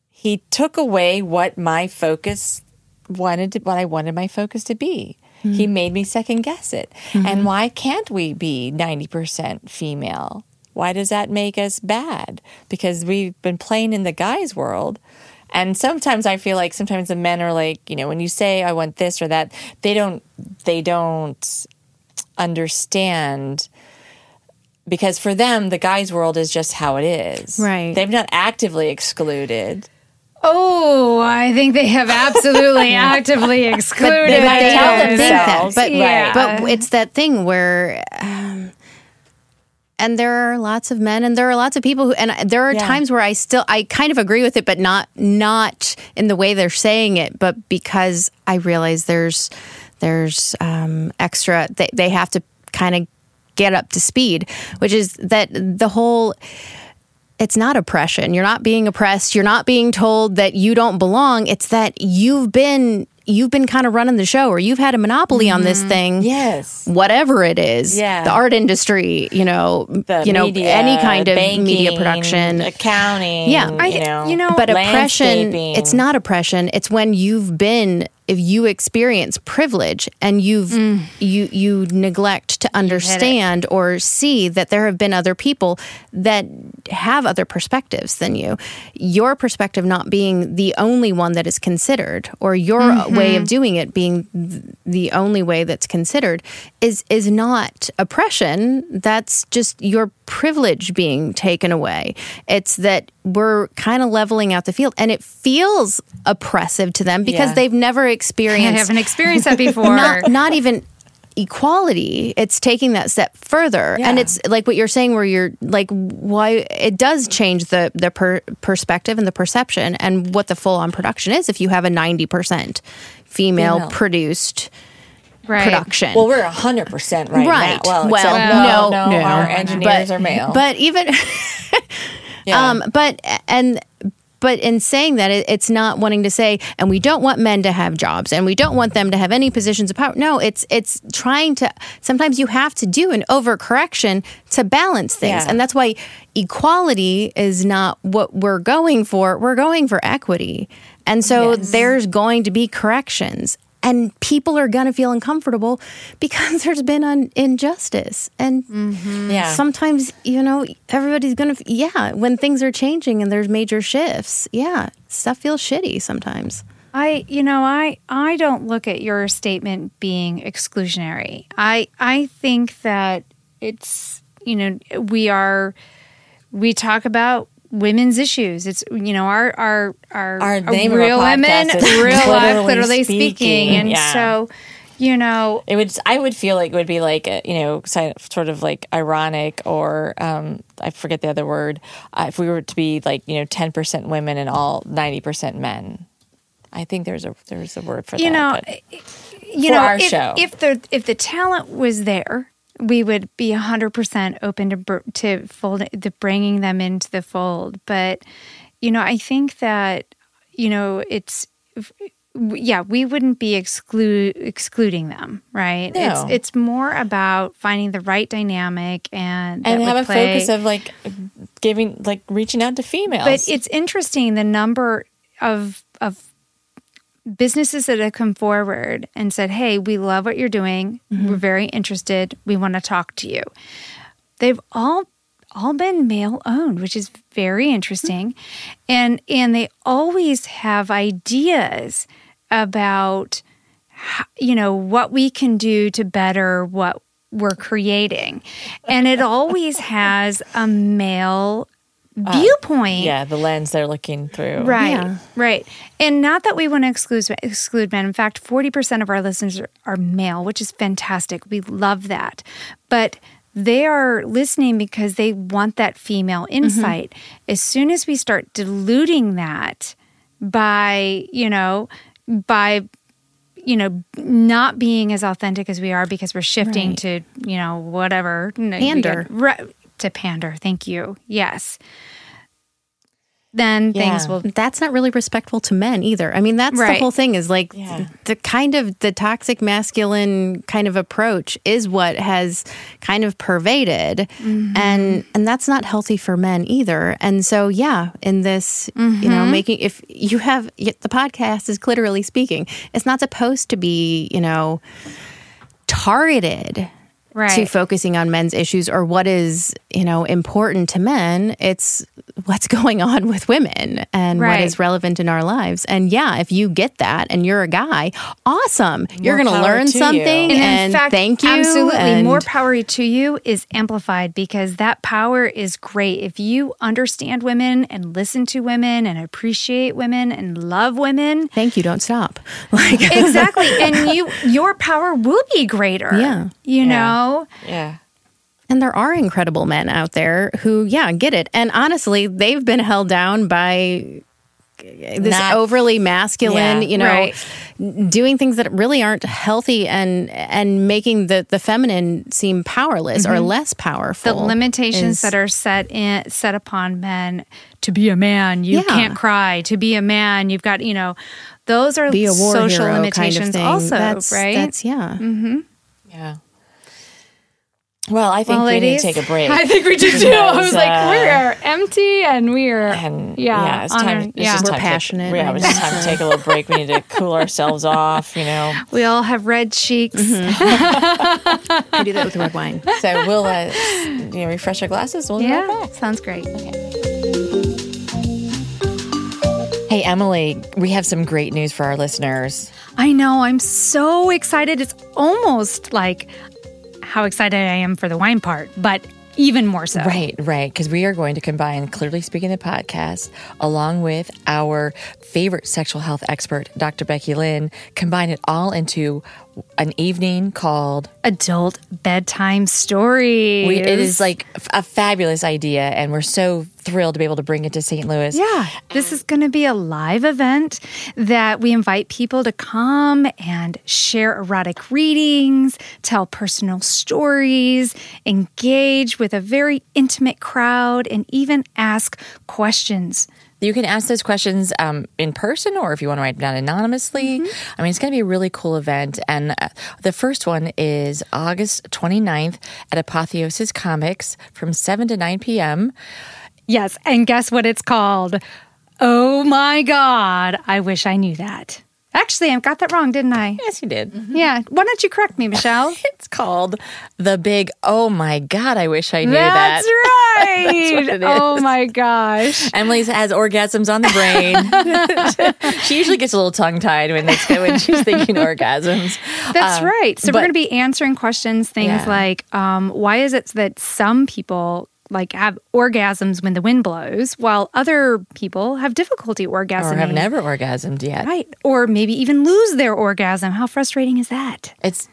he took away what my focus wanted to, what I wanted my focus to be. Mm-hmm. He made me second guess it. Mm-hmm. And why can't we be 90% female? Why does that make us bad? Because we've been playing in the guy's world and sometimes I feel like sometimes the men are like, you know, when you say I want this or that, they don't they don't understand because for them the guy's world is just how it is. Right. They've not actively excluded. Oh, I think they have absolutely actively excluded. But they, they tell themselves, but yeah. but it's that thing where um, and there are lots of men and there are lots of people who and there are yeah. times where I still I kind of agree with it but not not in the way they're saying it but because I realize there's there's um, extra they, they have to kind of get up to speed which is that the whole it's not oppression. You're not being oppressed. You're not being told that you don't belong. It's that you've been you've been kind of running the show or you've had a monopoly mm-hmm. on this mm-hmm. thing. Yes. Whatever it is. Yeah. The art industry you know the you know media, any kind of banking, media production. accounting yeah I, you know, you know but oppression it's not oppression. It's when you've been if you experience privilege and you've mm. you you neglect to understand or see that there have been other people that have other perspectives than you your perspective not being the only one that is considered or your mm-hmm. way of doing it being the only way that's considered is is not oppression that's just your privilege being taken away it's that we're kind of leveling out the field and it feels oppressive to them because yeah. they've never experienced I haven't experienced that before not, not even equality it's taking that step further yeah. and it's like what you're saying where you're like why it does change the the per, perspective and the perception and what the full on production is if you have a 90% female, female. produced right. production. Well, we're hundred percent right. Right. Now. Well, well no, no, no, our engineers but, are male. But even, yeah. um, but and but in saying that, it's not wanting to say, and we don't want men to have jobs, and we don't want them to have any positions of power. No, it's it's trying to. Sometimes you have to do an overcorrection to balance things, yeah. and that's why equality is not what we're going for. We're going for equity, and so yes. there's going to be corrections and people are going to feel uncomfortable because there's been an injustice and mm-hmm. yeah. sometimes you know everybody's going to yeah when things are changing and there's major shifts yeah stuff feels shitty sometimes I you know I I don't look at your statement being exclusionary. I I think that it's you know we are we talk about women's issues. It's you know our our our, our real women, real life, literally speaking, speaking. and yeah. so you know it would. I would feel like it would be like a, you know sort of like ironic or um, I forget the other word. Uh, if we were to be like you know ten percent women and all ninety percent men. I think there's a there's a word for that. you that. Know, you know, if, if the if the talent was there we would be 100% open to to fold to bringing them into the fold but you know i think that you know it's yeah we wouldn't be exclude excluding them right no. it's it's more about finding the right dynamic and and have a play. focus of like giving like reaching out to females but it's interesting the number of of businesses that have come forward and said, Hey, we love what you're doing. Mm-hmm. We're very interested. We want to talk to you. They've all all been male owned, which is very interesting. Mm-hmm. And and they always have ideas about you know what we can do to better what we're creating. And it always has a male uh, viewpoint. Yeah, the lens they're looking through. Right, yeah. right. And not that we want to exclude exclude men. In fact, forty percent of our listeners are, are male, which is fantastic. We love that, but they are listening because they want that female mm-hmm. insight. Mm-hmm. As soon as we start diluting that by, you know, by you know, not being as authentic as we are because we're shifting right. to, you know, whatever. Pander. To pander. Thank you. Yes then yeah. things will that's not really respectful to men either i mean that's right. the whole thing is like yeah. the kind of the toxic masculine kind of approach is what has kind of pervaded mm-hmm. and and that's not healthy for men either and so yeah in this mm-hmm. you know mm-hmm. making if you have the podcast is literally speaking it's not supposed to be you know targeted right. to focusing on men's issues or what is, you know, important to men. It's what's going on with women and right. what is relevant in our lives. And yeah, if you get that and you're a guy, awesome. More you're going to learn something. You. And, and fact, thank you. Absolutely. And more power to you is amplified because that power is great. If you understand women and listen to women and appreciate women and love women. Thank you. Don't stop. Like Exactly. And you your power will be greater. Yeah. You yeah. Know? Yeah. And there are incredible men out there who, yeah, get it. And honestly, they've been held down by this Not- overly masculine, Yeah. you know, Right. doing things that really aren't healthy and and making the the feminine seem powerless or mm-hmm. less powerful. the limitations is- that are set in set upon men to be a man you Yeah. can't cry to be a man you've got you know those are social limitations kind of also that's, right That's yeah. Mm-hmm. Yeah. Well, I think Well, we ladies, need to take a break. I think we did too. I was Because, like, uh, we are empty and we are, and yeah, yeah, it's time. our- it's yeah. just We're time to passionate yeah, right it's just time to take a little break. We need to cool ourselves off, you know. we all have red cheeks. We do that with red wine. So we'll uh, you know refresh our glasses. We'll be right Yeah, back. sounds great. Okay. Hey Emily, we have some great news for our listeners. I know. I'm so excited. It's almost like how excited I am for the wine part, but even more so. Right, right. Because we are going to combine Clearly Speaking the podcast along with our favorite sexual health expert, Dr. Becky Lynn, combine it all into an evening called Adult bedtime stories. we, it is like a fabulous idea and we're so thrilled to be able to bring it to St. Louis. Yeah, this is going to be a live event that we invite people to come and share erotic readings, tell personal stories, engage with a very intimate crowd, and even ask questions. You can ask those questions um, in person or if you want to write them down anonymously. I mean, it's going to be a really cool event. And uh, the first one is August 29th at Apotheosis Comics from 7 to 9 p.m. Yes, and guess what it's called? Oh my God, I wish I knew that. Actually, I got that wrong, didn't I? Yes, you did. Yeah. Why don't you correct me, Michelle? It's called The Big Oh My God, I Wish I Knew that. That's That. right. what it Oh my gosh. Emily has orgasms on the brain. she usually gets a little tongue tied when, when she's thinking orgasms. That's Uh, right. So but- we're going to be answering questions, things Yeah. like, um, why is it that some people like have orgasms when the wind blows, while other people have difficulty orgasming? Or have never orgasmed yet. Right. Or maybe even lose their orgasm. How frustrating is that? It's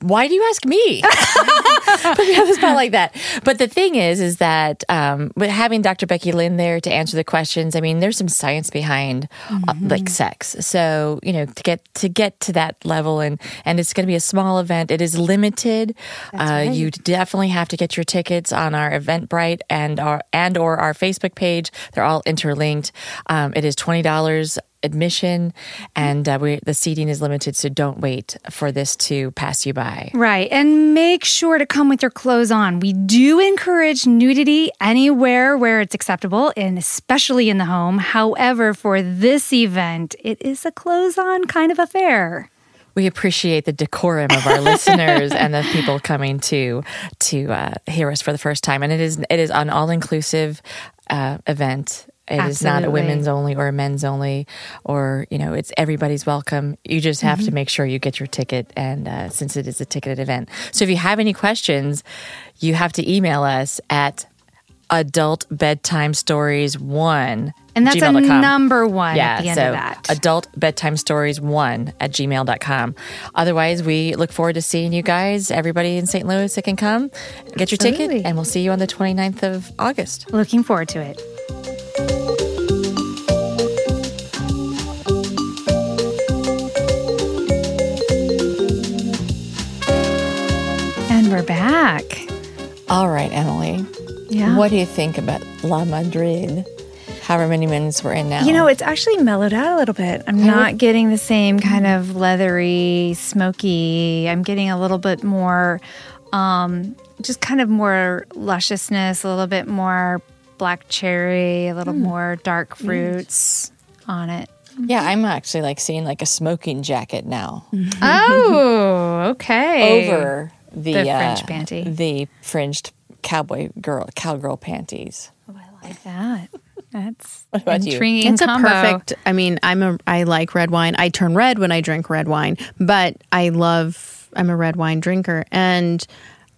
why do you ask me? Me on the spot like that. But the thing is, is that um, with having Dr. Becky Lynn there to answer the questions, I mean, there's some science behind uh, like sex. So you know, to get to get to that level, and and it's going to be a small event. It is limited. Uh, You definitely have to get your tickets on our Eventbrite and our and or our Facebook page. They're all interlinked. Um, it is twenty dollars admission, and uh, we, the seating is limited, so don't wait for this to pass you by. Right. And make sure to come with your clothes on. We do encourage nudity anywhere where it's acceptable, and especially in the home. However, for this event, it is a clothes on kind of affair. We appreciate the decorum of our listeners and the people coming to to uh, hear us for the first time, and it is it is an all inclusive uh, event. It is not a women's only or a men's only, or you know, it's everybody's welcome. You just have to make sure you get your ticket, and uh, since it is a ticketed event, so if you have any questions, you have to email us at adult bedtime stories one And that's a number one yeah, at the end so of that. adult bedtime stories one at gmail.com. Otherwise, we look forward to seeing you guys, everybody in St. Louis that can come, get your ticket, and we'll see you on the 29th of August. Looking forward to it. Back. All right, Emily. Yeah. What do you think about La Madrid? However many minutes we're in now. You know, it's actually mellowed out a little bit. I'm not getting the same kind of leathery, smoky. I'm getting a little bit more, um, just kind of more lusciousness, a little bit more black cherry, a little more dark fruits on it. yeah, I'm actually like seeing like a smoking jacket now Oh, okay. over the, The uh, panty. the fringed cowboy girl, cowgirl panties. Oh, I like that. That's What about you? intriguing. It's a perfect. I mean, I'm a. I like red wine. I turn red when I drink red wine, but I love. I'm a red wine drinker, and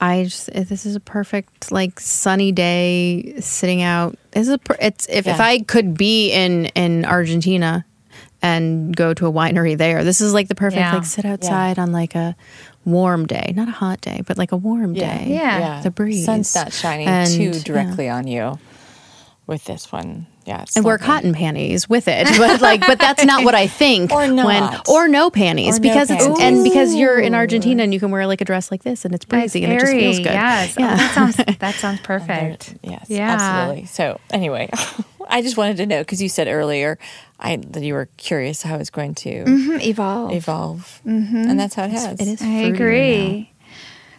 I just this is a perfect like sunny day sitting out. This is a. It's if if I could be in in Argentina and go to a winery there, this is like the perfect Yeah. like sit outside on like a warm day, not a hot day, but like a warm Yeah. day. Yeah. the breeze. Sun's not shining And, too yeah. directly on you with this one. Yeah, it's and wear cotton panties with it. But like, but that's not what I think. Or When, or no panties Or no because it's panties. and because you're in Argentina and you can wear like a dress like this and it's breezy and it just feels good. Yes. Oh, that sounds that sounds perfect. Yes, Yeah. absolutely. So anyway, I just wanted to know because you said earlier I, that you were curious how it's going to Mm, Evolve. evolve, and that's how it has. It is. I fruity agree.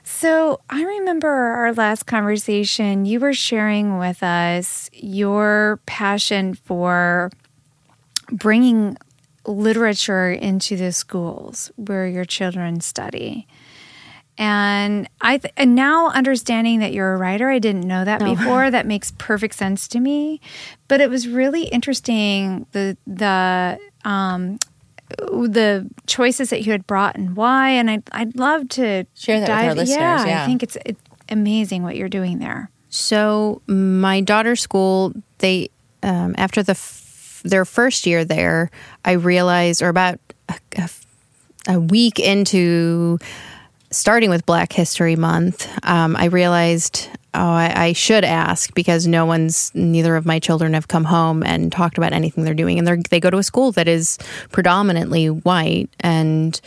So I remember our last conversation, you were sharing with us your passion for bringing literature into the schools where your children study. And I th- and now understanding that you're a writer, I didn't know that before. That makes perfect sense to me. But it was really interesting the the um, the choices that you had brought and why. And I'd I'd love to Share that with our listeners, Yeah, yeah. I think it's, it's amazing what you're doing there. So my daughter's school, they um, after the f- their first year there, I realized, or about a, a, a week into starting with Black History Month, um, I realized. Oh, I, I should ask because no one's, neither of my children have come home and talked about anything they're doing, and they they go to a school that is predominantly white, and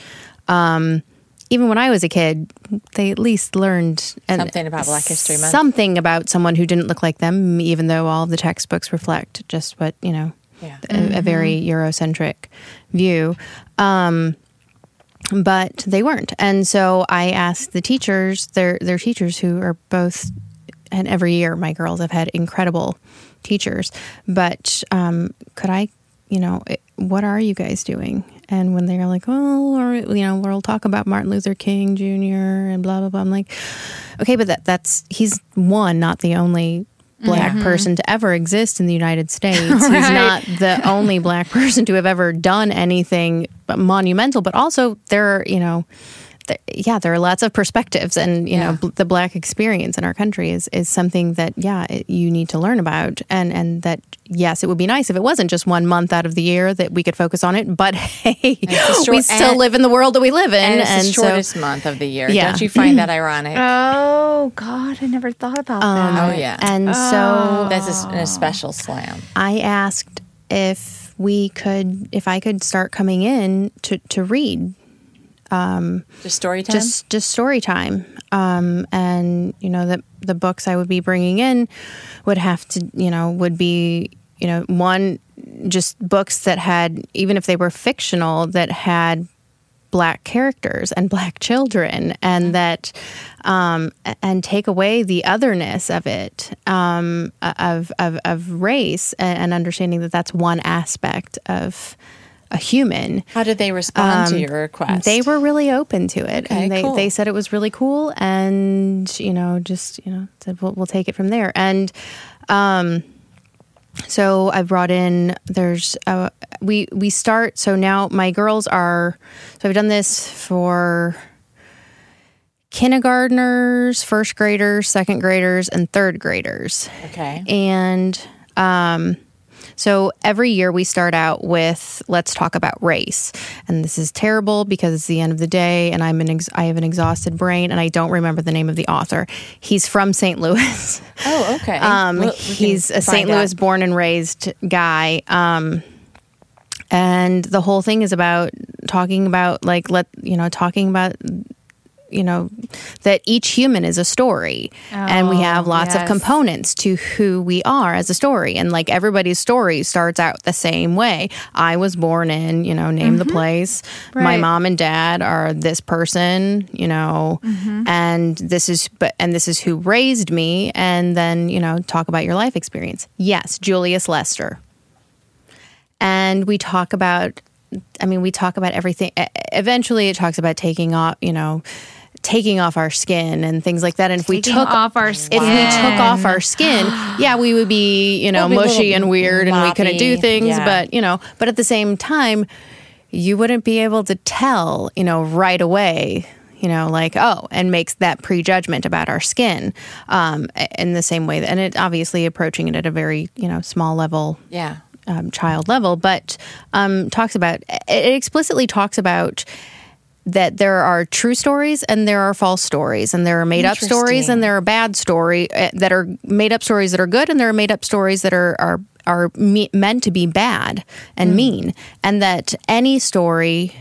um, even when I was a kid, they at least learned Something about Black History Month. Something about someone who didn't look like them, even though all the textbooks reflect just what you know, Yeah. a, a very Eurocentric view. Um, but they weren't, and so I asked the teachers, their their teachers who are both, and every year my girls have had incredible teachers, but um, could I, you know, it- what are you guys doing? And when they're like, oh, or, you know, we'll talk about Martin Luther King Jr. and blah blah blah. I'm like, okay, but that that's he's one, not the only black mm-hmm. person to ever exist in the United States. He's not the only black person to have ever done anything monumental, but also there are, you know, th- yeah, there are lots of perspectives, and you know, Yeah. bl- the black experience in our country is is something that yeah, it, you need to learn about, and and that yes, it would be nice if it wasn't just one month out of the year that we could focus on it, but hey, it's the we still and- live in the world that we live in, and it's the so- shortest month of the year. Yeah. Don't you find that ironic? Oh God, I never thought about um, that. oh yeah, and oh. so that's a, s- a special slam. I asked if we could, if I could start coming in to, to read Just story time. just just story time, um, and you know that the books I would be bringing in would have to, you know, would be you know one just books that had even if they were fictional that had black characters and black children and that um, and take away the otherness of it um, of, of of race and, and understanding that that's one aspect of a human How did they respond to your request? Um, they were really open to it, Okay, and they, cool. they said it was really cool, and you know, just you know, said we'll, we'll take it from there. And um, so I brought in. There's uh, we we start. So now my girls are. So I've done this for kindergartners, first graders, second graders, and third graders. Okay. And um, so every year we start out with let's talk about race, and this is terrible because it's the end of the day, and I'm an ex- I have an exhausted brain, and I don't remember the name of the author. He's from St. Louis. Oh, okay. Um, Well, we he's a St. out. Louis born and raised guy. Um, and the whole thing is about talking about like let you know talking about you know that each human is a story. And we have Oh, lots of components to who we are as a story. And like everybody's story starts out the same way. I was born in you know name the place. My Mm-hmm. Mom and dad are this person you know. Mm-hmm. and this is but and this is who raised me. And then you know talk about your life experience. Yes julius lester. And we talk about i mean we talk about everything. Eventually it talks about taking off you know taking off our skin and things like that and if we took off our skin, if we took off our skin yeah we would be you know be mushy and weird and we couldn't do things yeah. but you know but at the same time you wouldn't be able to tell you know right away you know like oh and makes that prejudgment about our skin um, in the same way that, and it obviously approaching it at a very you know small level yeah. um, child level, but um, talks about it explicitly talks about that there are true stories and there are false stories and there are made up stories and there are bad story uh, that are made up stories that are good and there are made up stories that are are are me- meant to be bad and mean, and that any story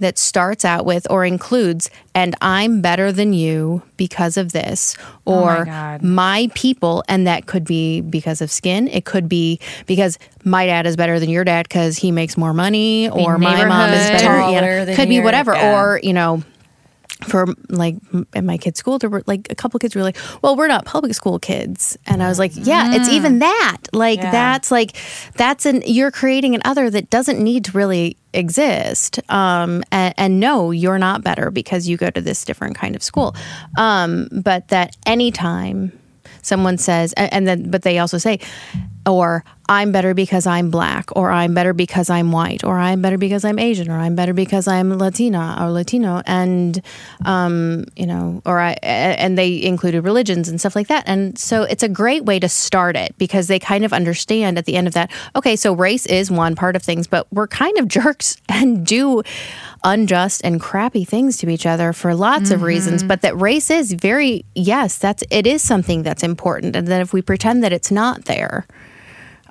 that starts out with or includes and I'm better than you because of this or God. my people and that could be because of skin it could be because my dad is better than your dad cuz he makes more money or my mom is better you know, than could be whatever yeah. or you know for like at my kids' school, there were like a couple kids were like, "Well, we're not public school kids," and I was like, "Yeah, it's even that. Like Yeah. that's like that's an you're creating an other that doesn't need to really exist. Um, and, and no, you're not better because you go to this different kind of school. Um, but that anytime someone says, and, and then but they also say, or I'm better because I'm black, or I'm better because I'm white, or I'm better because I'm Asian, or I'm better because I'm Latina or Latino, and um, you know, or I and they included religions and stuff like that, and so it's a great way to start it because they kind of understand at the end of that. Okay, so race is one part of things, but we're kind of jerks and do unjust and crappy things to each other for lots of reasons. But that race is very yes that's it is something that's important. And that if we pretend that it's not there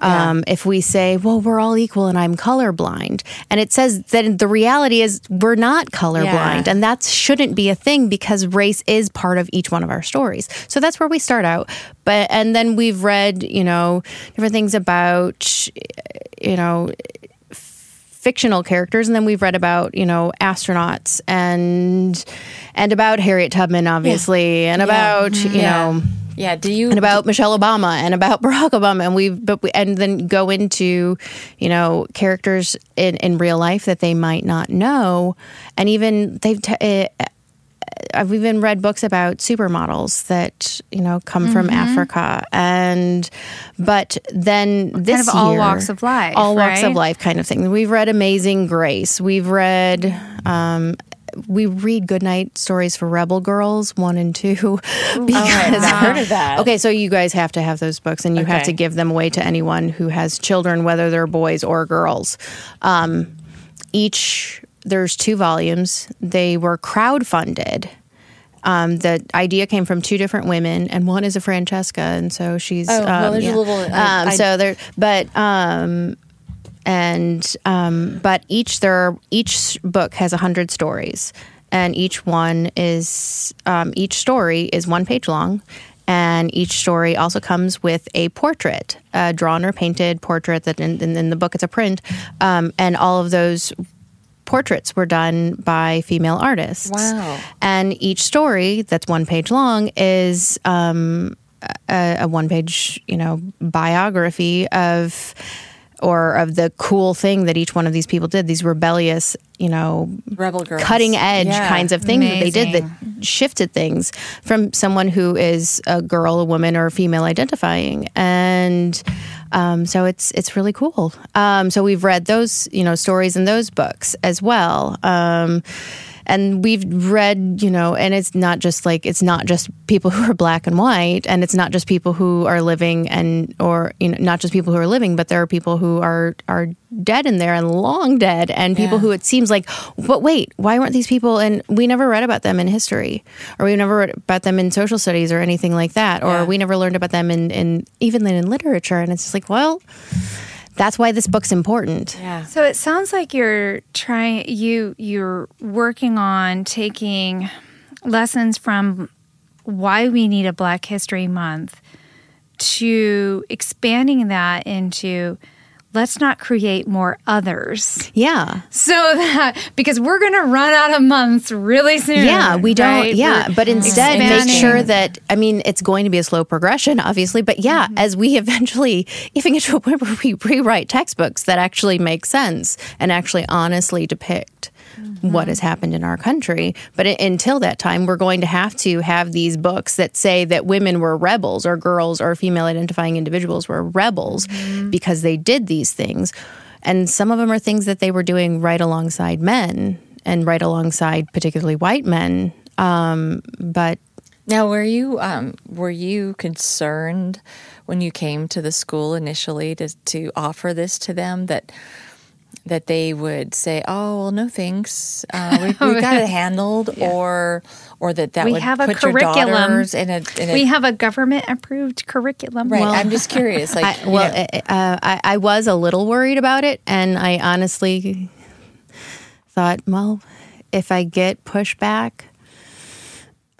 um, if we say, well, we're all equal and I'm colorblind. And it says that the reality is we're not colorblind. Yeah. And that shouldn't be a thing because race is part of each one of our stories. So that's where we start out. But, and then we've read, you know, different things about, you know, fictional characters and then we've read about you know astronauts and and about harriet tubman obviously and about you Yeah. know Yeah. Do you and about Michelle Obama and about Barack Obama, and we've but we, and then go into you know characters in in real life that they might not know, and even they've. T- uh, I've even read books about supermodels that you know come from Africa, and but then this of all year- walks of life, all walks of life, kind of thing. We've read Amazing Grace. We've read. Um, we read goodnight stories for rebel girls one and two because I've heard of that. Okay, so you guys have to have those books, and you have to give them away to anyone who has children, whether they're boys or girls. Um, each there's two volumes. They were crowdfunded. Um, the idea came from two different women, and one is a Francesca, and so she's. Oh, well, um, there's a little- I- um, I- so there, but um, and um, but each there each book has a hundred stories, and each one is um, each story is one page long, and each story also comes with a portrait, a drawn or painted portrait that in, in, in the book it's a print, um, and all of those portraits were done by female artists. Wow. And each story that's one page long is um, a, a one page, you know, biography of or of the cool thing that each one of these people did. These rebellious, you know, Rebel girls. cutting edge Yeah. kinds of things that they did that shifted things from someone who is a girl, a woman, or a female identifying, and um, so it's it's really cool. Um, so we've read those you know stories in those books as well. Um, and we've read, you know, and it's not just like it's not just people who are black and white, and it's not just people who are living and or you know not just people who are living, but there are people who are are dead in there and long dead, and people Yeah. who it seems like, but wait, why weren't these people? And we never read about them in history, or we never read about them in social studies or anything like that, or Yeah. we never learned about them in in even then in literature, and it's just like, well. That's why this book's important. Yeah. So it sounds like you're trying you you're working on taking lessons from why we need a Black History Month to expanding that into let's not create more others. Yeah. So that because we're going to run out of months really soon. Yeah, we don't. right? Yeah, We're but instead make sure that I mean it's going to be a slow progression, obviously. But yeah, Mm-hmm. as we eventually even get to a point where we rewrite textbooks that actually make sense and actually honestly depict Mm-hmm. what has happened in our country. But until that time, we're going to have to have these books that say that women were rebels, or girls, or female identifying individuals were rebels Mm-hmm. because they did these things. And some of them are things that they were doing right alongside men and right alongside particularly white men. Um, but Now, were you um, were you concerned when you came to the school initially to to offer this to them that that they would say, "Oh, well, no thanks, uh, we, we got it handled," or or that that We would have a put your curriculum. in a, in a We have a government approved curriculum. right. I'm just curious, like, I, you well, know, uh, I, I was a little worried about it, and I honestly thought, well, if I get pushback,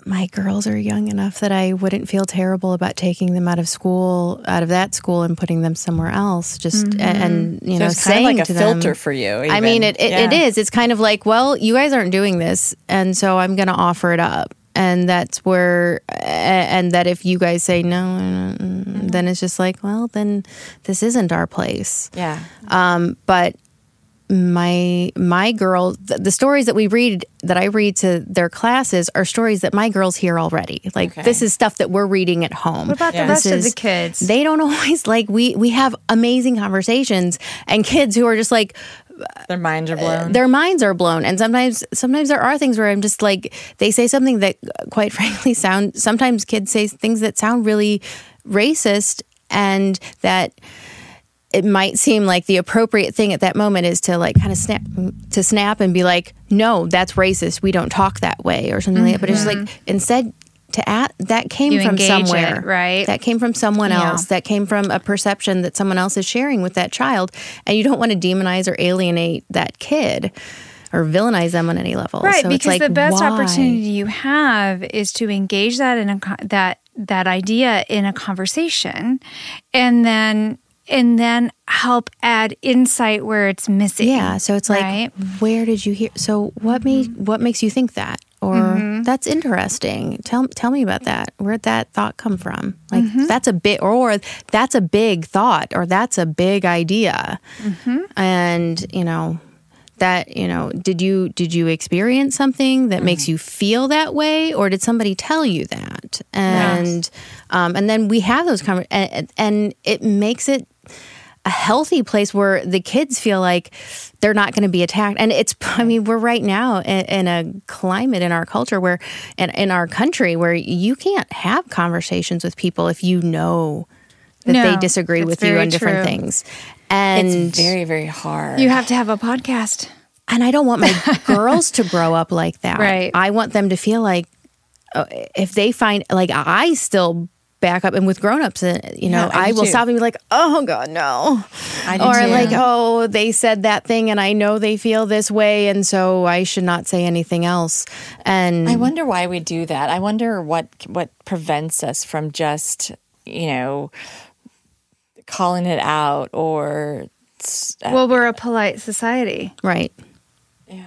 my girls are young enough that I wouldn't feel terrible about taking them out of school, out of that school, and putting them somewhere else. Just a- and you so know, it's kind of saying like a to them- filter for you. I mean, even. it, it, it Yeah. is. It's kind of like, well, you guys aren't doing this, and so I'm going to offer it up. And that's where, and that if you guys say no, mm, mm, then it's just like, well, then this isn't our place. Yeah. Um, but my my girls, the, the stories that we read, that I read to their classes, are stories that my girls hear already. Like Okay. this is stuff that we're reading at home. What about Yeah. the rest This of the kids? They don't always like we we have amazing conversations and kids who are just like Their minds are uh, blown. their minds are blown and sometimes sometimes there are things where i'm just like they say something that quite frankly sound sometimes kids say things that sound really racist and that it might seem like the appropriate thing at that moment is to like kind of snap to snap and be like no that's racist. We don't talk that way or something like that. But it's just mm-hmm. like instead to at that came You from somewhere it, right? that came from someone Yeah. else. That came from a perception that someone else is sharing with that child. And you don't want to demonize or alienate that kid or villainize them on any level. Right, So it's because like, the best why? opportunity you have is to engage that in a that that idea in a conversation, and then and then help add insight where it's missing. yeah so it's like right? where did you hear so what made mm-hmm. what makes you think that? Or mm-hmm. that's interesting. Tell tell me about that. Where'd that thought come from? Like mm-hmm. that's a bit or that's a big thought or that's a big idea. And you know that you know did you did you experience something that makes mm. you feel that way? Or did somebody tell you that? And um, and then we have those conver- and, and it makes it a healthy place where the kids feel like they're not going to be attacked. And it's, I mean, we're right now in, in a climate in our culture where, in, in our country, where you can't have conversations with people if you know that No, they disagree with you very on different true. things. And it's very, very hard. You have to have a podcast. and I don't want my girls to grow up like that. Right. I want them to feel like uh, if they find like I still back up and with grown-ups you know Yeah, I I, will too. stop and be like oh god no I do or too. like oh they said that thing and I know they feel this way and so I should not say anything else and I wonder why we do that. I wonder what what prevents us from just, you know, calling it out or uh, Well, we're a polite society, right yeah.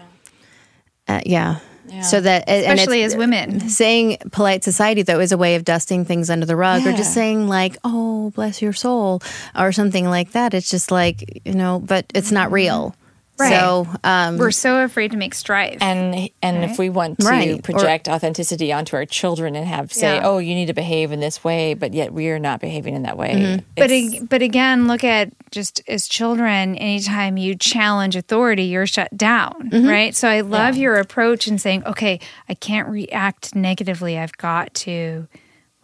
uh, yeah. Yeah. so that and especially as women. saying polite society though is a way of dusting things under the rug or just saying like oh bless your soul or something like that it's just like you know but it's not real Right. so um We're so afraid to make strife. And and if we want to Right. Or- project authenticity onto our children and have say, Yeah. oh, you need to behave in this way, but yet we are not behaving in that way. Mm-hmm. But ag- but again, look at just as children. Anytime you challenge authority, you're shut down, Mm-hmm. right? So I love your approach in saying, okay, I can't react negatively. I've got to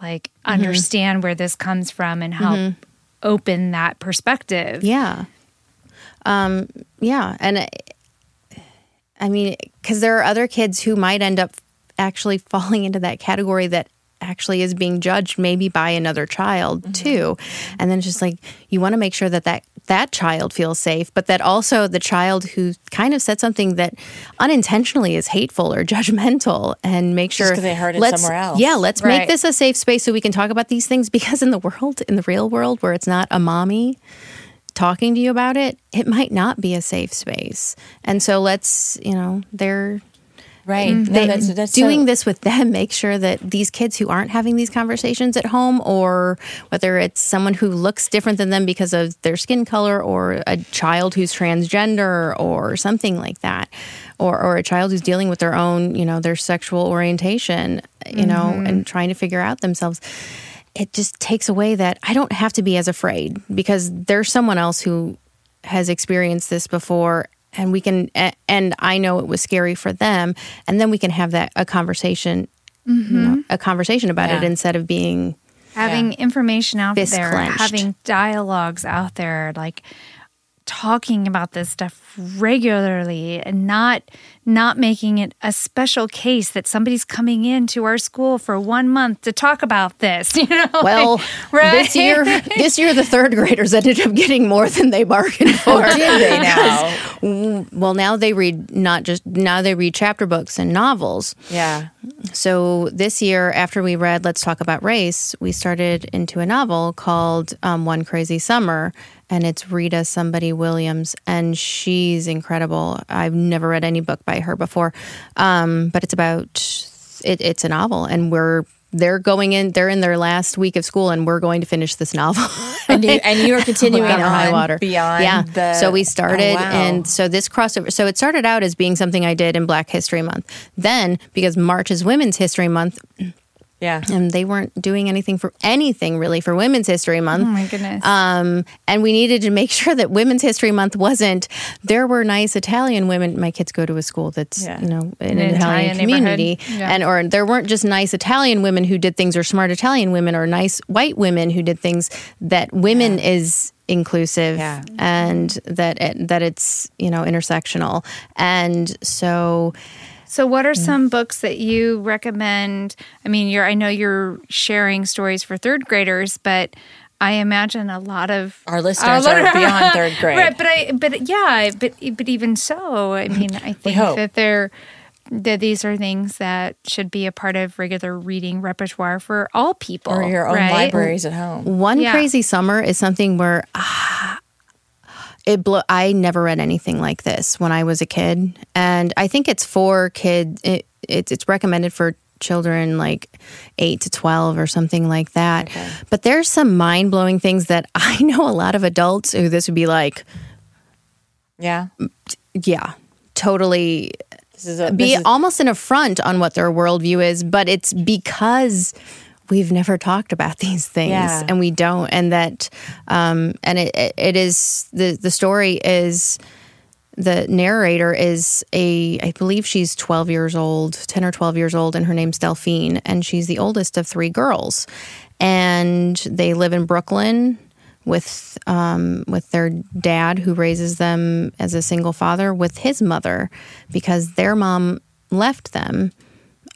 like Mm-hmm. understand where this comes from and help open that perspective. Yeah. Um, yeah. And I- I mean, because there are other kids who might end up actually falling into that category that actually is being judged maybe by another child too and then it's just like you want to make sure that that that child feels safe but that also the child who kind of said something that unintentionally is hateful or judgmental and make sure they heard it let's- somewhere else. yeah let's Right. make this a safe space so we can talk about these things because in the world in the real world where it's not a mommy talking to you about it, it might not be a safe space. And so let's, you know, they're right. Mm-hmm. No, they, that's, that's doing so, this with them, make sure that these kids who aren't having these conversations at home, or whether it's someone who looks different than them because of their skin color, or a child who's transgender, or something like that, or, or a child who's dealing with their own, you know, their sexual orientation, you know, and mm-hmm. trying to figure out themselves. It just takes away that I don't have to be as afraid because there's someone else who has experienced this before and we can and i know it was scary for them and then we can have that a conversation you know, mm-hmm. a conversation about it instead of being having information out Fist there, clenched. having dialogues out there, like talking about this stuff regularly and not not making it a special case that somebody's coming into our school for one month to talk about this you know well like, right? this year this year the third graders ended up getting more than they bargained for did they now well now they read not just now they read chapter books and novels yeah so this year after we read let's talk about race we started into a novel called um, one crazy summer and it's Rita somebody Williams, and she's incredible. I've never read any book by her before, um, but it's about it, it's a novel, and we're they're going in they're in their last week of school and we're going to finish this novel. And you and you are continuing on high water. beyond yeah. the, so we started oh, wow. and so this crossover so it started out as being something i did in black history month. Then because march is women's history month yeah. And they weren't doing anything for anything really for Women's History Month. Oh my goodness. Um, and we needed to make sure that Women's History Month wasn't, there were nice Italian women. My kids go to a school that's, Yeah. you know, in An an, Italian, Italian community. Yeah. And, or there weren't just nice Italian women who did things or smart Italian women or nice white women who did things that women is inclusive Yeah. and that it, that it's, you know, intersectional. And so, So, what are some books that you recommend? I mean, you're I know you're sharing stories for third graders, but I imagine a lot of Our listeners are beyond third grade. right? But I, but yeah, but but even so, I mean, I think that they're that these are things that should be a part of regular reading repertoire for all people, or your own right? libraries at home. One Yeah. crazy summer is something where ah, it blew. I never read anything like this when I was a kid, and I think it's for kids. It, it, it's recommended for children like eight to twelve or something like that. But there's some mind blowing things that I know a lot of adults who this would be like, Yeah. yeah, totally This is a be is- almost an affront on what their worldview is, but it's because we've never talked about these things Yeah. and we don't, and that, um, and it, it, it is the the story is the narrator is a I believe she's 12 years old, 10 or 12 years old and her name's Delphine and she's the oldest of three girls. And they live in Brooklyn with um, with their dad who raises them as a single father with his mother because their mom left them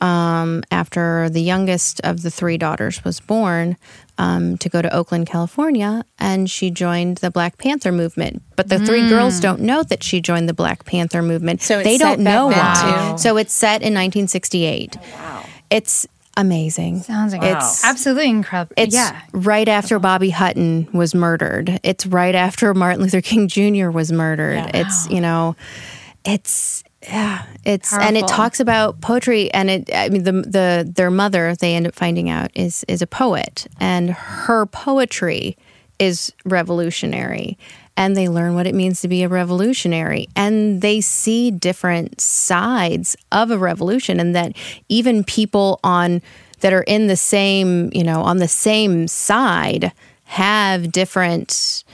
um, after the youngest of the three daughters was born um, to go to Oakland, California, and she joined the Black Panther movement. But the three girls don't know that she joined the Black Panther movement. Hmm. So it's they set don't know why. too? So it's set in 1968. wow. It's amazing. Sounds like It's- absolutely incredible. It's yeah, right after Bobby Hutton was murdered. It's right after Martin Luther King Jr. was murdered. Yeah. It's you know, it's yeah, it's and it talks about poetry and it. I mean, the the their mother they end up finding out is is a poet and her poetry is revolutionary. And they learn what it means to be a revolutionary. And they see different sides of a revolution, and that even people on that are in the same, you know, on the same side have different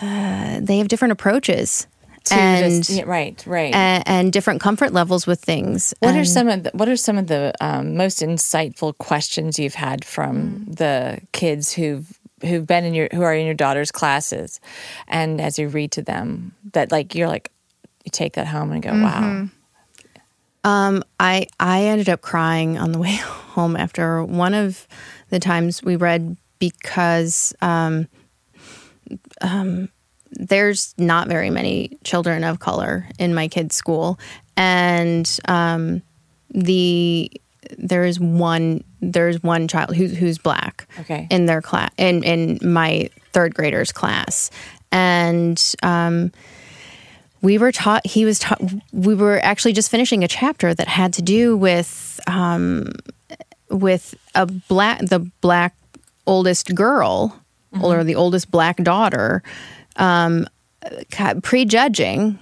uh, they have different approaches and just- yeah, right, right. and, and different comfort levels with things. what are some of the, what are some of the um, most insightful questions you've had from the kids who've who've been in your who are in your daughter's classes, and as you read to them, that like you're like you take that home and go, wow, Um, I I ended up crying on the way home after one of the times we read because um, um, there's not very many children of color in my kids' school, and um, the there is one there's one child who's who's black Okay. in their class in in my third graders class, and um, we were taught he was taught we were actually just finishing a chapter that had to do with um, with a black the black oldest girl or the oldest black daughter um, prejudging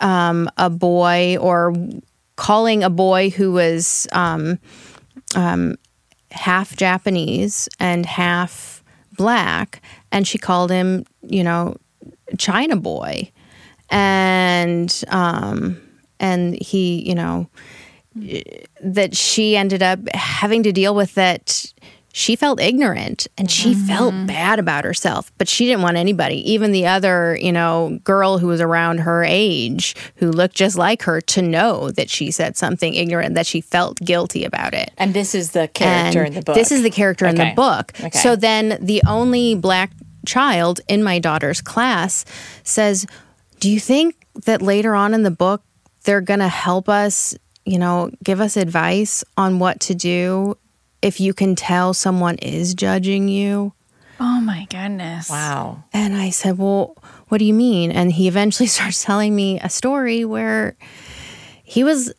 um, a boy or calling a boy who was um, um, half Japanese and half black, and she called him, you know, China boy, and um, and he, you know, that she ended up having to deal with that. She felt ignorant and she mm-hmm. felt bad about herself, but she didn't want anybody, even the other, you know, girl who was around her age who looked just like her to know that she said something ignorant, that she felt guilty about it. And this is the character And in the book. This is the character in the book. Okay. So then the only black child in my daughter's class says, Do you think that later on in the book they're going to help us, you know, give us advice on what to do if you can tell someone is judging you? Oh my goodness. Wow. And I said, Well, what do you mean? And he eventually starts telling me a story where he was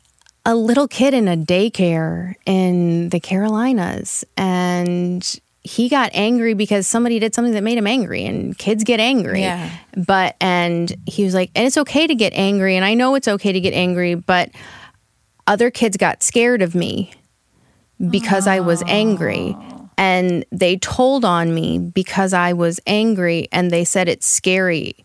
a little kid in a daycare in the Carolinas and he got angry because somebody did something that made him angry and kids get angry. Yeah. But and he was like, and it's okay to get angry and I know it's okay to get angry, but other kids got scared of me because I was angry. And they told on me because I was angry and they said it's scary.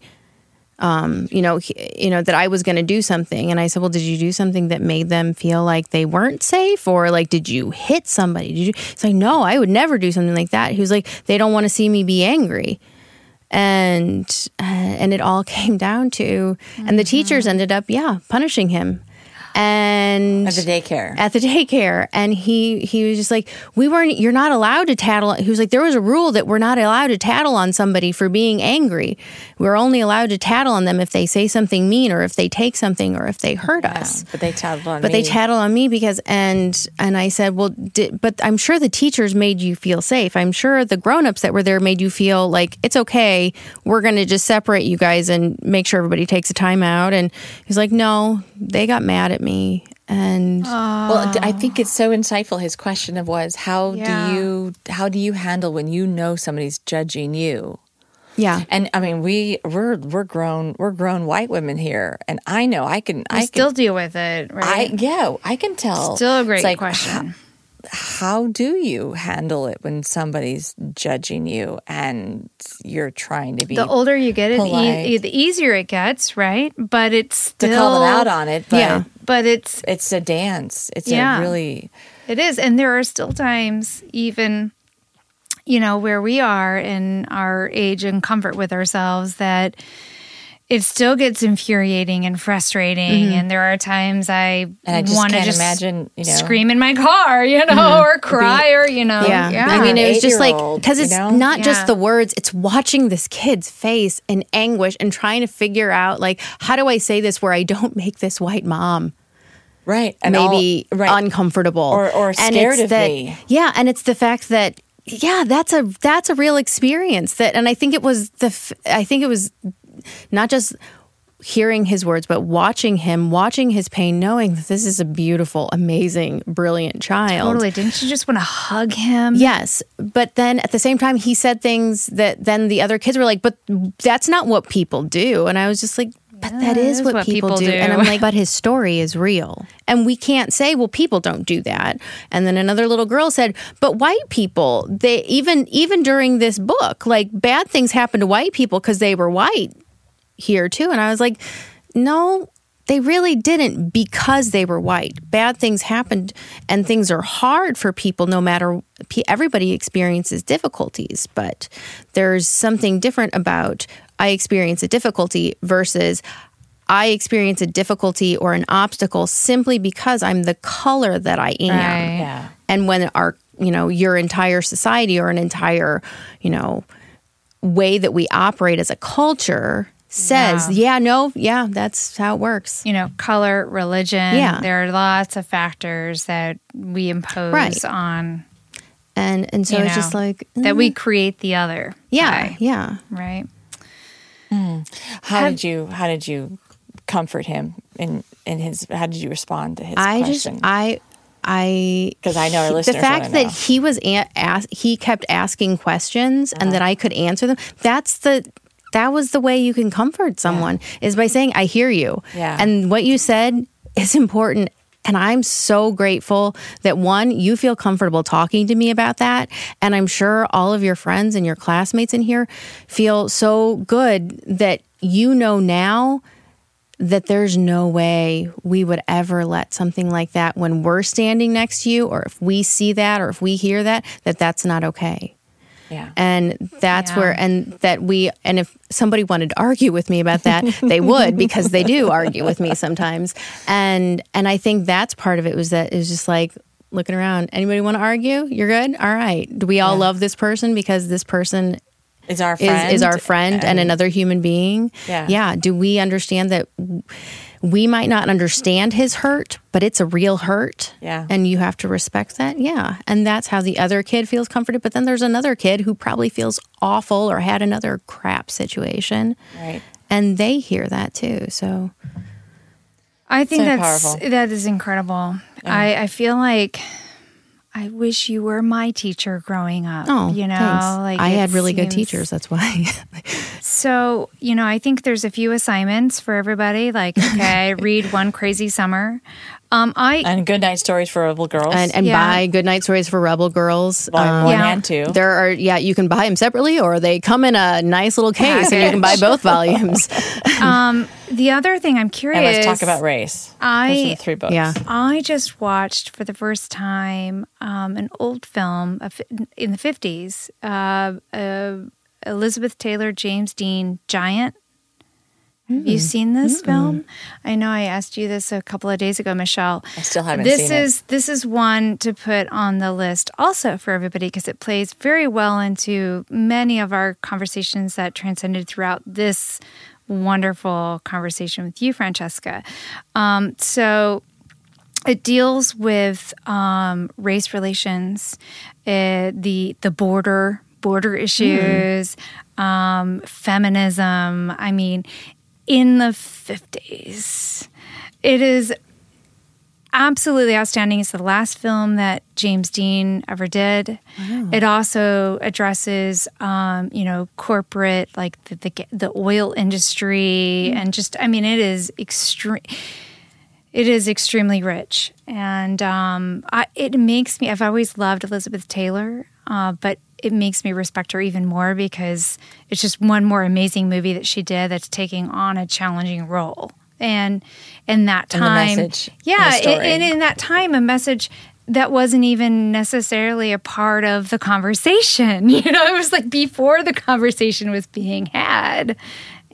Um, you know, he- you know that I was going to do something, and I said, "Well, did you do something that made them feel like they weren't safe, or like did you hit somebody? Did you?" It's like, "No, I would never do something like that." He was like, "They don't want to see me be angry," and uh, and it all came down to, and the teachers ended up, yeah, punishing him, and At the daycare. at the daycare and he he was just like we weren't you're not allowed to tattle he was like there was a rule that we're not allowed to tattle on somebody for being angry we're only allowed to tattle on them if they say something mean or if they take something or if they hurt us but they tattled on but me. they tattle on me because and and I said, well, did, but I'm sure the teachers made you feel safe. I'm sure the grown-ups that were there made you feel like it's okay. We're going to just separate you guys and make sure everybody takes a time out. And he's like, no, they got mad at me. And Well, I think it's so ah. insightful. His question of was how Yeah. do you how do you handle when you know somebody's judging you? yeah, And I mean, we we're we're grown we're grown white women here, and I know I can I I still can, deal with it, I right? yeah I can tell. still a great like, question. How do you handle it when somebody's judging you and you're trying to be the older you get, it e- the easier it gets, right? But it's to still call them out on it? But Yeah. But it's it's a dance. It's Yeah. a really It is. And there are still times, even, you know, where we are in our age and comfort with ourselves, that it still gets infuriating and frustrating. And there are times I, Mm-hmm. I want to just imagine, you know. Mm-hmm. scream in my car, you know, or cry, or, you know, yeah. yeah. I mean, it was just like, Eight-year-old, because you it's know? not Yeah. just the words, it's watching this kid's face in anguish and trying to figure out, like, how do I say this where I don't make this white mom? right and maybe all, right. uncomfortable Or- or And scared it's of that, me. Yeah, and it's the fact that yeah, that's a that's a real experience that and I think it was the i think it was not just hearing his words but watching him, watching his pain, knowing that this is a beautiful, amazing, brilliant child. Totally. Didn't you just want to hug him? Yes, but then at the same time, he said things that then the other kids were like, "But that's not what people do," and I was just like. But that is, what, people, do. And I'm like, but his story is real. And we can't say, well, people don't do that. And then another little girl said, but white people, they even even during this book, like bad things happen to white people because they were white here too. And I was like, no, they really didn't because they were white. Bad things happened and things are hard for people no matter everybody experiences difficulties, but there's something different about I experience a difficulty versus I experience a difficulty or an obstacle simply because I'm the color that I am. Right. yeah And when our, you know, your entire society or an entire, you know, way that we operate as a culture says, yeah, no, yeah, that's how it works. You know, color, religion. Yeah. There are lots of factors that we impose Right. on And and so You it's just know, like that we create the other. yeah, by, yeah. right. how did you how did you comfort him in in his how did you respond to his I just question I because I know our the fact wanna that know. he was a- ask, he kept asking questions and Uh-huh. that I could answer them. That's the that was the way you can comfort someone is by saying I hear you. Yeah. And what you said is important and I'm so grateful that one, you feel comfortable talking to me about that. And I'm sure all of your friends and your classmates in here feel so good that you know now that there's no way we would ever let something like that when we're standing next to you or if we see that or if we hear that that that's not okay Yeah. and that's Yeah. where and that we and if somebody wanted to argue with me about that they would because they do argue with me sometimes and and i think that's part of it was that it was just like looking around anybody want to argue you're good all right do we all Yeah. love this person because this person Is our is, friend is our friend and, another human being Yeah. yeah do we understand that we might not understand his hurt but it's a real hurt Yeah. and you have to respect that yeah and that's how the other kid feels comforted but then there's another kid who probably feels awful or had another crap situation right. and they hear that too so I think So that's powerful. that is incredible. I, I feel like I wish you were my teacher growing up. oh you know, thanks. like i had really good teachers that's why So, you know, I think there's a few assignments for everybody. Like, okay, read one crazy summer. Um, I And good night stories for rebel girls. and, and Yeah. buy good night stories for rebel girls Volume Um, one Yeah. and two. There are, yeah, you can buy them separately or they come in a nice little case and you can buy both volumes. um, the other thing I'm curious. and let's talk about race. Those are I the three books. Yeah. I just watched for the first time um, an old film of- in the 50s, uh, uh, Elizabeth Taylor, James Dean, Giant. Have you seen this film? I know I asked you this a couple of days ago, Michelle. I still haven't this seen it. is this is one to put on the list also for everybody because it plays very well into many of our conversations that transcended throughout this wonderful conversation with you, Francesca. Um, so it deals with um, race relations, uh, the the border border issues, um, feminism. I mean, in the fifties, it is absolutely outstanding. It's the last film that James Dean ever did. It also addresses, um, you know, corporate like the the, the oil industry and just. I mean, it is extreme it is extremely rich and um, I, it makes me i've always loved elizabeth taylor uh, but it makes me respect her even more because it's just one more amazing movie that she did that's taking on a challenging role and in that And time the yeah story. and in that time a message that wasn't even necessarily a part of the conversation you know it was like before the conversation was being had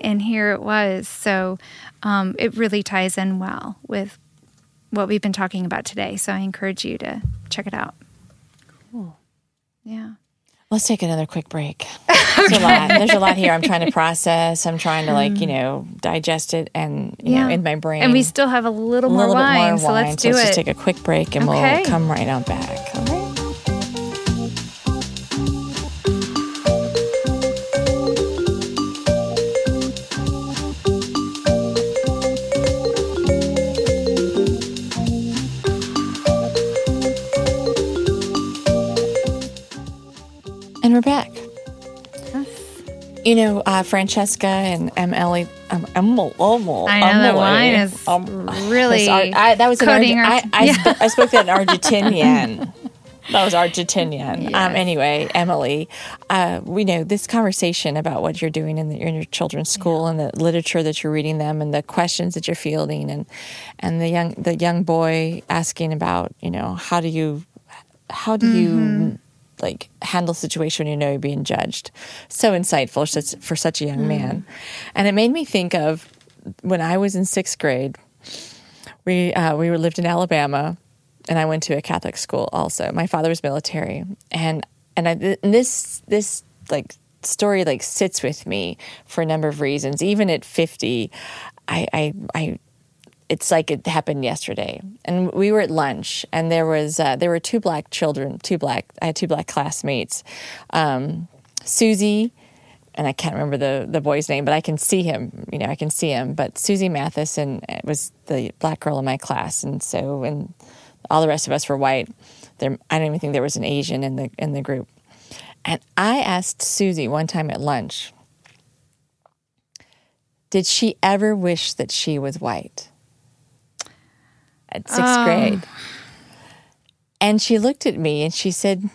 and here it was so um, it really ties in well with what we've been talking about today. So I encourage you to check it out. Cool. Yeah. Let's take another quick break. There's a lot. There's a lot here. I'm trying to process. I'm trying to like you mm. know digest it and you know in my brain. And we still have a little a more little wine, bit more so wine. let's so do let's it. just take a quick break and Okay. we'll come right on back. All right. And we're back. You know, uh, Francesca and Emily. Um, Emily, Emily, I know that wine is um, really Ar- I, that was an coating Arge- our- I, I, Yeah. sp- I spoke that in Argentinian. that was Argentinian. Um, anyway, Emily, uh, we know this conversation about what you're doing in, the, in your children's school and the literature that you're reading them and the questions that you're fielding and and the young the young boy asking about you know how do you how do you like handle situation when you know you're being judged. So insightful for such, a young man. And it made me think of when i was in sixth grade we uh, we lived in alabama and i went to a catholic school also. My father was military. And and, I, and this this like story like sits with me for a number of reasons. Even at 50 i i, I it's like it happened yesterday. And we were at lunch, and there was uh, there were two black children, two black. I had two black classmates, um, Susie, and I can't remember the the boy's name, but I can see him. You know, I can see him. But Susie Matheson was the black girl in my class, and so and all the rest of us were white. There, I don't even think there was an Asian in the in the group. And I asked Susie one time at lunch, did she ever wish that she was white? At sixth grade. And she looked at me and she said,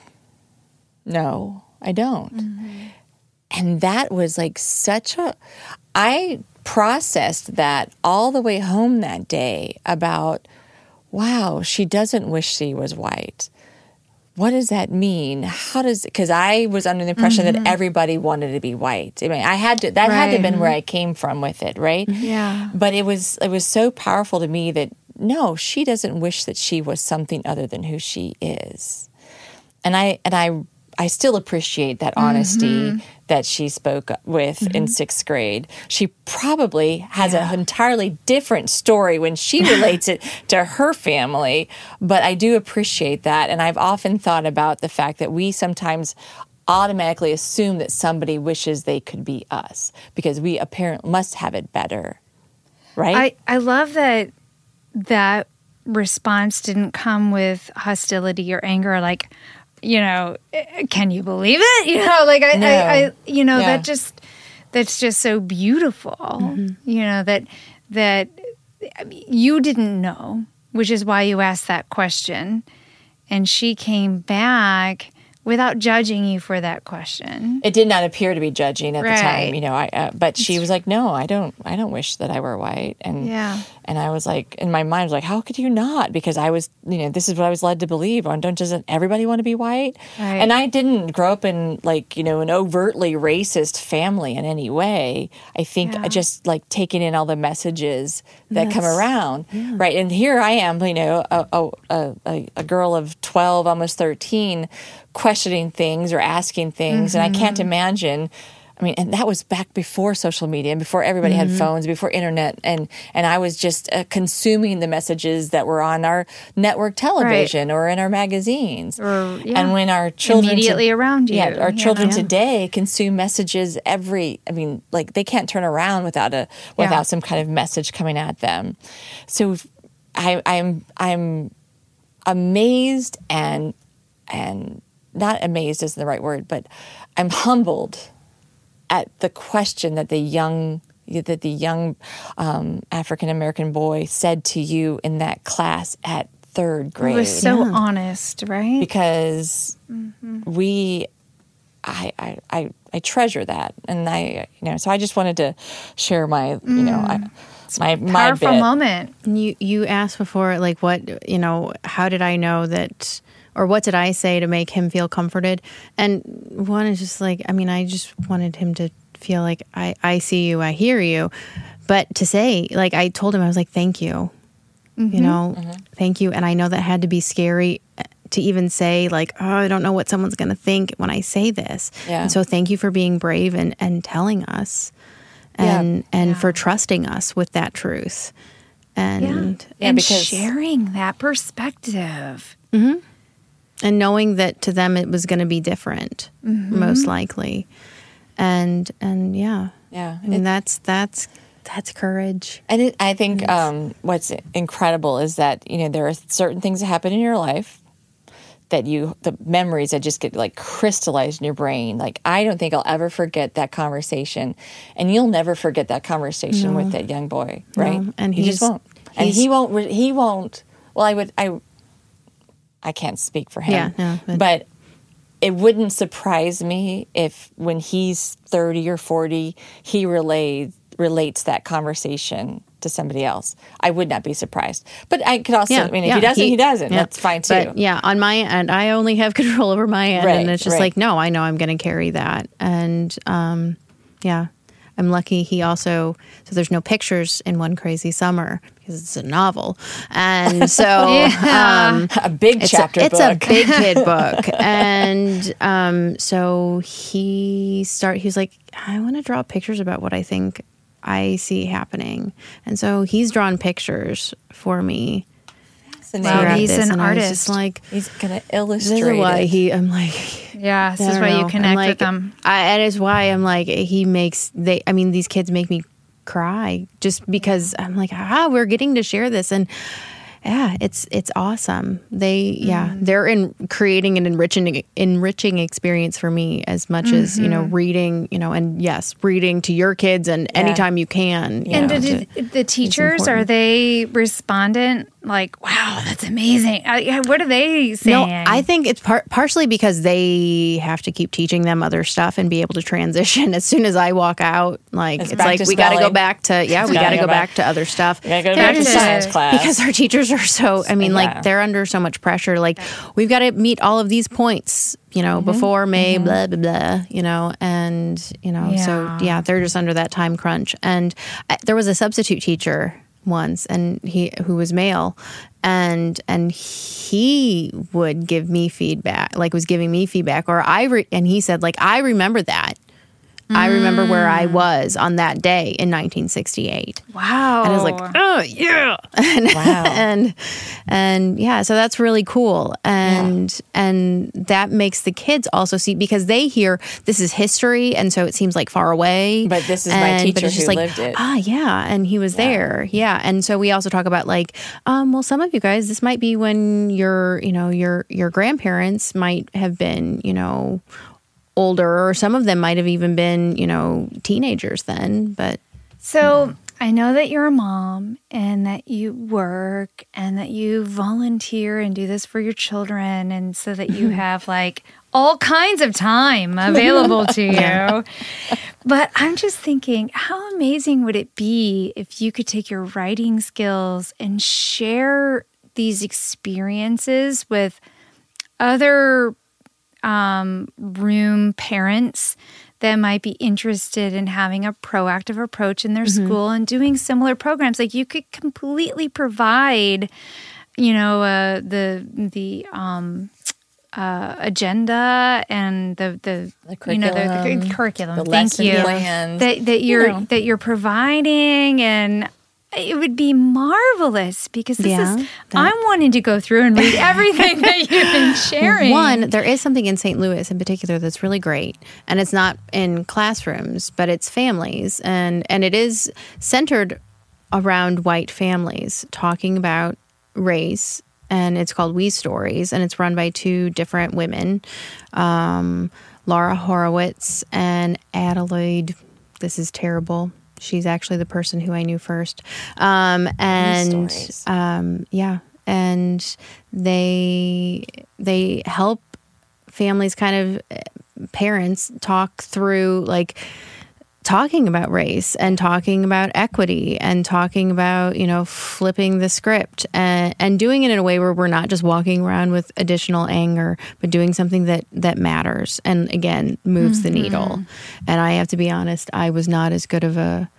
No, I don't. And that was like such a I processed that all the way home that day about, wow, she doesn't wish she was white. What does that mean? How does because I was under the impression that mm-hmm. everybody wanted to be white. I mean, I had to that had to have been where I came from with it, right? Yeah. But it was it was so powerful to me that no, she doesn't wish that she was something other than who she is. And I and I I still appreciate that mm-hmm. honesty that she spoke with in mm-hmm. sixth grade. She probably has an entirely different story when she relates it to her family, but I do appreciate that. And I've often thought about the fact that we sometimes automatically assume that somebody wishes they could be us because we apparently must have it better. Right? I, I love that that response didn't come with hostility or anger like you know "Eh, can you believe it you know like i, No. I, I you know Yeah. that just that's just so beautiful you know that that I mean, you didn't know which is why you asked that question and she came back without judging you for that question it did not appear to be judging at the time you know i uh, but she was like no i don't i don't wish that i were white and Yeah. And i was like in my mind I was like how could you not? Because i was you know this is what i was led to believe on don't doesn't everybody want to be white? Right. and i didn't grow up in like you know an overtly racist family in any way. I think Yeah. just like taking in all the messages that come around. Right. And here i am you know a, a, a, a girl of 12 almost 13 questioning things or asking things and i can't mm-hmm. imagine I mean, and that was back before social media and before everybody had phones, before internet, and and I was just uh, consuming the messages that were on our network television or in our magazines. Or, yeah, and when our children immediately around you, yeah, our you children know? today consume messages every. I mean, like they can't turn around without a without Yeah. some kind of message coming at them. So, I, I'm I'm amazed and and not amazed isn't the right word, but I'm humbled at the question that the young that the young um, African American boy said to you in that class at third it grade. was so honest right? Because we I, I I I treasure that. And I you know so I just wanted to share my you know I, my my powerful bit. moment. You you asked before, like what you know? How did I know that, or what did I say to make him feel comforted? And one is just like, I mean, I just wanted him to feel like I I see you, I hear you, but to say like I told him I was like, thank you, you mm-hmm. know, mm-hmm. thank you, and I know that had to be scary uh, to even say like, oh, I don't know what someone's going to think when I say this. Yeah. And so thank you for being brave and and telling us. Yeah. And and for trusting us with that truth, and Yeah, and because- sharing that perspective. Mm-hmm. And knowing that to them it was going to be different most likely and and yeah Yeah, i mean it- that's that's that's courage And it, I think um, what's incredible is that you know there are certain things that happen in your life that you the memories that just get like crystallized in your brain. Like I don't think I'll ever forget that conversation, and you'll never forget that conversation with that young boy, right? and he just won't. And he won't. re- He won't. Well, I would. I. I can't speak for him. Yeah, no, but- but it wouldn't surprise me if when he's 30 or 40 he relays relates that conversation to somebody else i would not be surprised but i could also i mean if he doesn't he, doesn't yeah. that's fine too But yeah, on my end, I only have control over my end, Right, and it's just right. like, no, I know I'm going to carry that, and um, yeah, I'm lucky. He also so there's no pictures in One Crazy Summer because it's a novel, and so um, a big it's chapter a, it's book. a big kid book. And um so he start he's like i want to draw pictures about what i think i see happening. And so he's drawn pictures for me Fascinating. Wow, he's this, an and artist. just like he's gonna illustrate. this illustrate is why it. he i'm like Yeah, this is don't why know. you I'm connect like, with them. I, and it's why i'm like he makes they i mean these kids make me cry just because i'm like ah we're getting to share this and yeah, it's it's awesome. They yeah, they're in creating an enriching enriching experience for me as much as you know reading. You know, and yes, reading to your kids and anytime you can. You And know, did to- the teachers are they respondent? Like, wow, that's amazing. Uh, yeah, what are they saying? No, I think it's par- partially because they have to keep teaching them other stuff and be able to transition. As soon as I walk out, like It's it's, like we got to go back to yeah, we gotta go go back. back to other stuff. You gotta go back to Because- science class. because our teachers are so i mean Yeah. like they're under so much pressure like we've got to meet all of these points you know before may blah blah blah you know and you know so Yeah. yeah they're just under that time crunch and I, there was a substitute teacher once and he who was male and and he would give me feedback like was giving me feedback or i re- and he said like i remember that I remember where I was on that day in 1968. wow. And I was like, oh yeah, and, Wow. and and yeah, so that's really cool, and and that makes the kids also see because they hear this is history, and so it seems like far away. But this is my and- teacher it's just who like, lived it. Ah, yeah, and he was there, yeah, and so we also talk about like, um, well, some of you guys, this might be when your you know your your grandparents might have been you know older or some of them might have even been you know teenagers then but So I know that you're a mom and that you work and that you volunteer and do this for your children, and so that you have like all kinds of time available to you. But I'm just thinking, how amazing would it be if you could take your writing skills and share these experiences with other um, room parents that might be interested in having a proactive approach in their school and doing similar programs. Like you could completely provide, you know, uh, the the um, uh, agenda and the the, The you know the, the curriculum, the Thank you. plans, That that you're know. that you're providing and. It would be marvelous because this Yeah, is. that- I'm wanting to go through and read everything that you've been sharing. One, there is something in St. Louis in particular that's really great, and it's not in classrooms, but it's families, and and it is centered around white families talking about race, and it's called We Stories, and it's run by two different women, um, Laura Horowitz and Adelaide. This is terrible. She's actually the person who I knew first, um, and um, yeah, and they they help families kind of uh, parents talk through like talking about race and talking about equity and talking about you know flipping the script and, and doing it in a way where we're not just walking around with additional anger but doing something that that matters and again moves the mm-hmm. needle. And i have to be honest i was not as good of a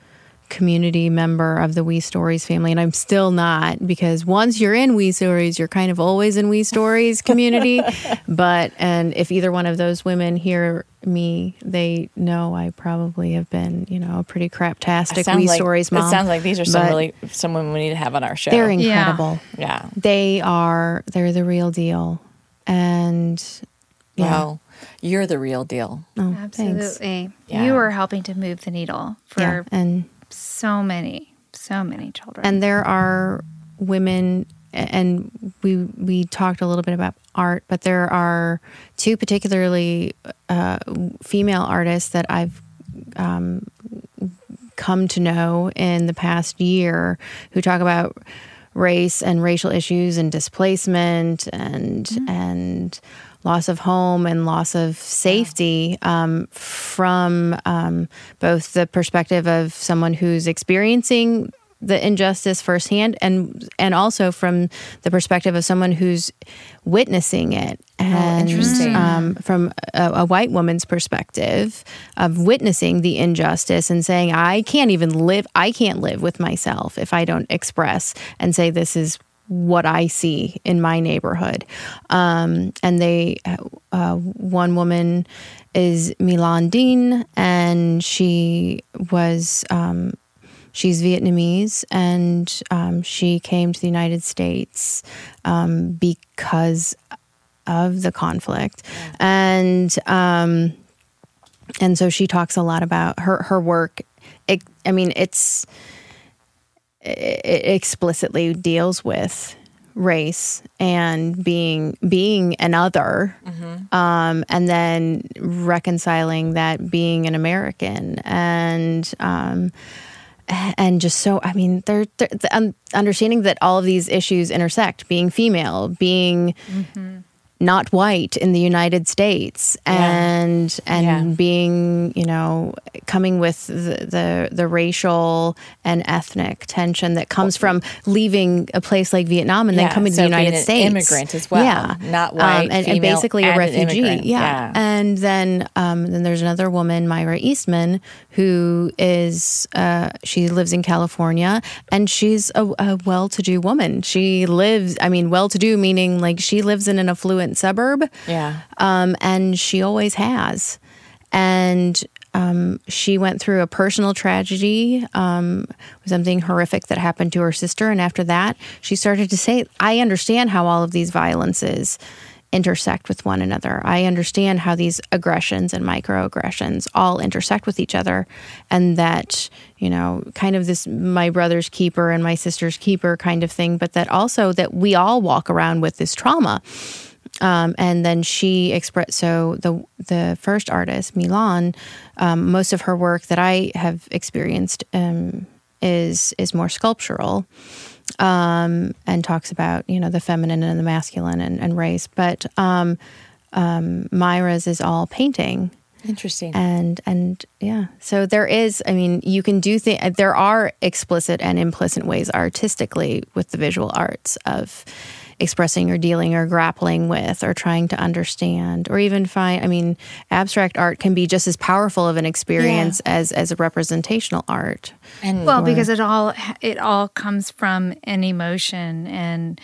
community member of the We Stories family, and I'm still not because once you're in We Stories, you're kind of always in We Stories community. but and if either one of those women hear me, they know I probably have been, you know, a pretty craptastic Sounds We like- Stories mom. It sounds like these are some But really someone we need to have on our show. they're incredible. yeah. They are. They're the real deal, and yeah. Well, you're the real deal. Oh. Absolutely. Yeah. You are helping to move the needle for Yeah, and so many, so many children. and there are women and we we talked a little bit about art but there are two particularly uh, female artists that i've um, come to know in the past year who talk about race and racial issues and displacement and and loss of home and loss of safety um, from um, both the perspective of someone who's experiencing the injustice firsthand and and also from the perspective of someone who's witnessing it and interesting. um, from a, a white woman's perspective of witnessing the injustice and saying i can't even live i can't live with myself if i don't express and say this is what I see in my neighborhood. Um, and they, uh, one woman is Milan Dean, and she was, um, she's Vietnamese, and um, she came to the United States um, because of the conflict. And, um, and so she talks a lot about her, her work. It, I mean, it's, it explicitly deals with race and being being another mm-hmm. um, and then reconciling that being an american and um, and just so i mean they're, they're the, understanding that all of these issues intersect being female being mm-hmm not white in the United States and yeah. and yeah. being you know coming with the, the, the racial and ethnic tension that comes from leaving a place like Vietnam and yeah. then coming so to the United States immigrant as well yeah not white um, and, and, basically a refugee yeah. and then um, then there's another woman Myra Eastman who is uh, she lives in California and she's a, a well-to-do woman she lives I mean well-to-do meaning like she lives in an affluent suburb. Yeah. Um, and she always has. And um, she went through a personal tragedy, um, something horrific that happened to her sister. And after that, she started to say, I understand how all of these violences intersect with one another. I understand how these aggressions and microaggressions all intersect with each other, and that, you know, kind of this my brother's keeper and my sister's keeper kind of thing, but that also that we all walk around with this trauma um, and then she expressed so the the first artist Milan, um, most of her work that I have experienced um, is is more sculptural, um, and talks about you know the feminine and the masculine and, and race. But um, um, Myra's is all painting. Interesting. And and yeah, so there is. I mean, you can do things. There are explicit and implicit ways artistically with the visual arts of expressing or dealing or grappling with or trying to understand or even find i mean abstract art can be just as powerful of an experience yeah. as as a representational art. And well or, because it all it all comes from an emotion and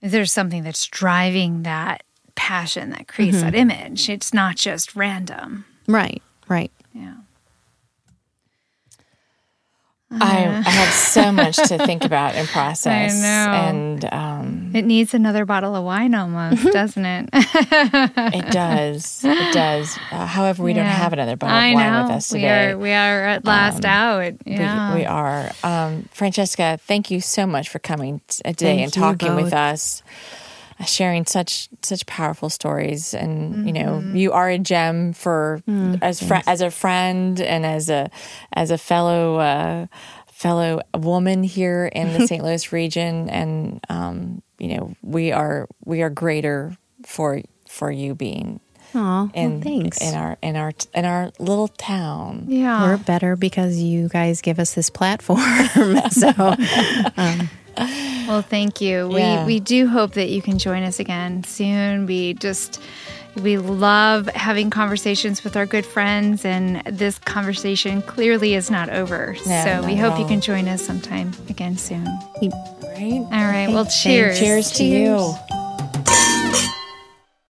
there's something that's driving that passion that creates mm-hmm. that image. It's not just random. Right right. Yeah I, I have so much to think about and process. I know. And um, it needs another bottle of wine almost, mm-hmm. doesn't it? it does. It does. Uh, however, we yeah. don't have another bottle of wine know. with us today. We are, we are at last um, out. Yeah. We, we are. Um, Francesca, thank you so much for coming today thank and talking with us sharing such such powerful stories and mm-hmm. you know mm-hmm. you are a gem for mm, as fr- as a friend and as a as a fellow uh, fellow woman here in the St. Louis region and um, you know we are we are greater for for you being Aw, in, well, thanks. In our in our in our little town. Yeah, we're better because you guys give us this platform. so, um, well, thank you. Yeah. We we do hope that you can join us again soon. We just we love having conversations with our good friends, and this conversation clearly is not over. No, so we hope you can join us sometime again soon. Right. All right. Well, cheers. Cheers to you.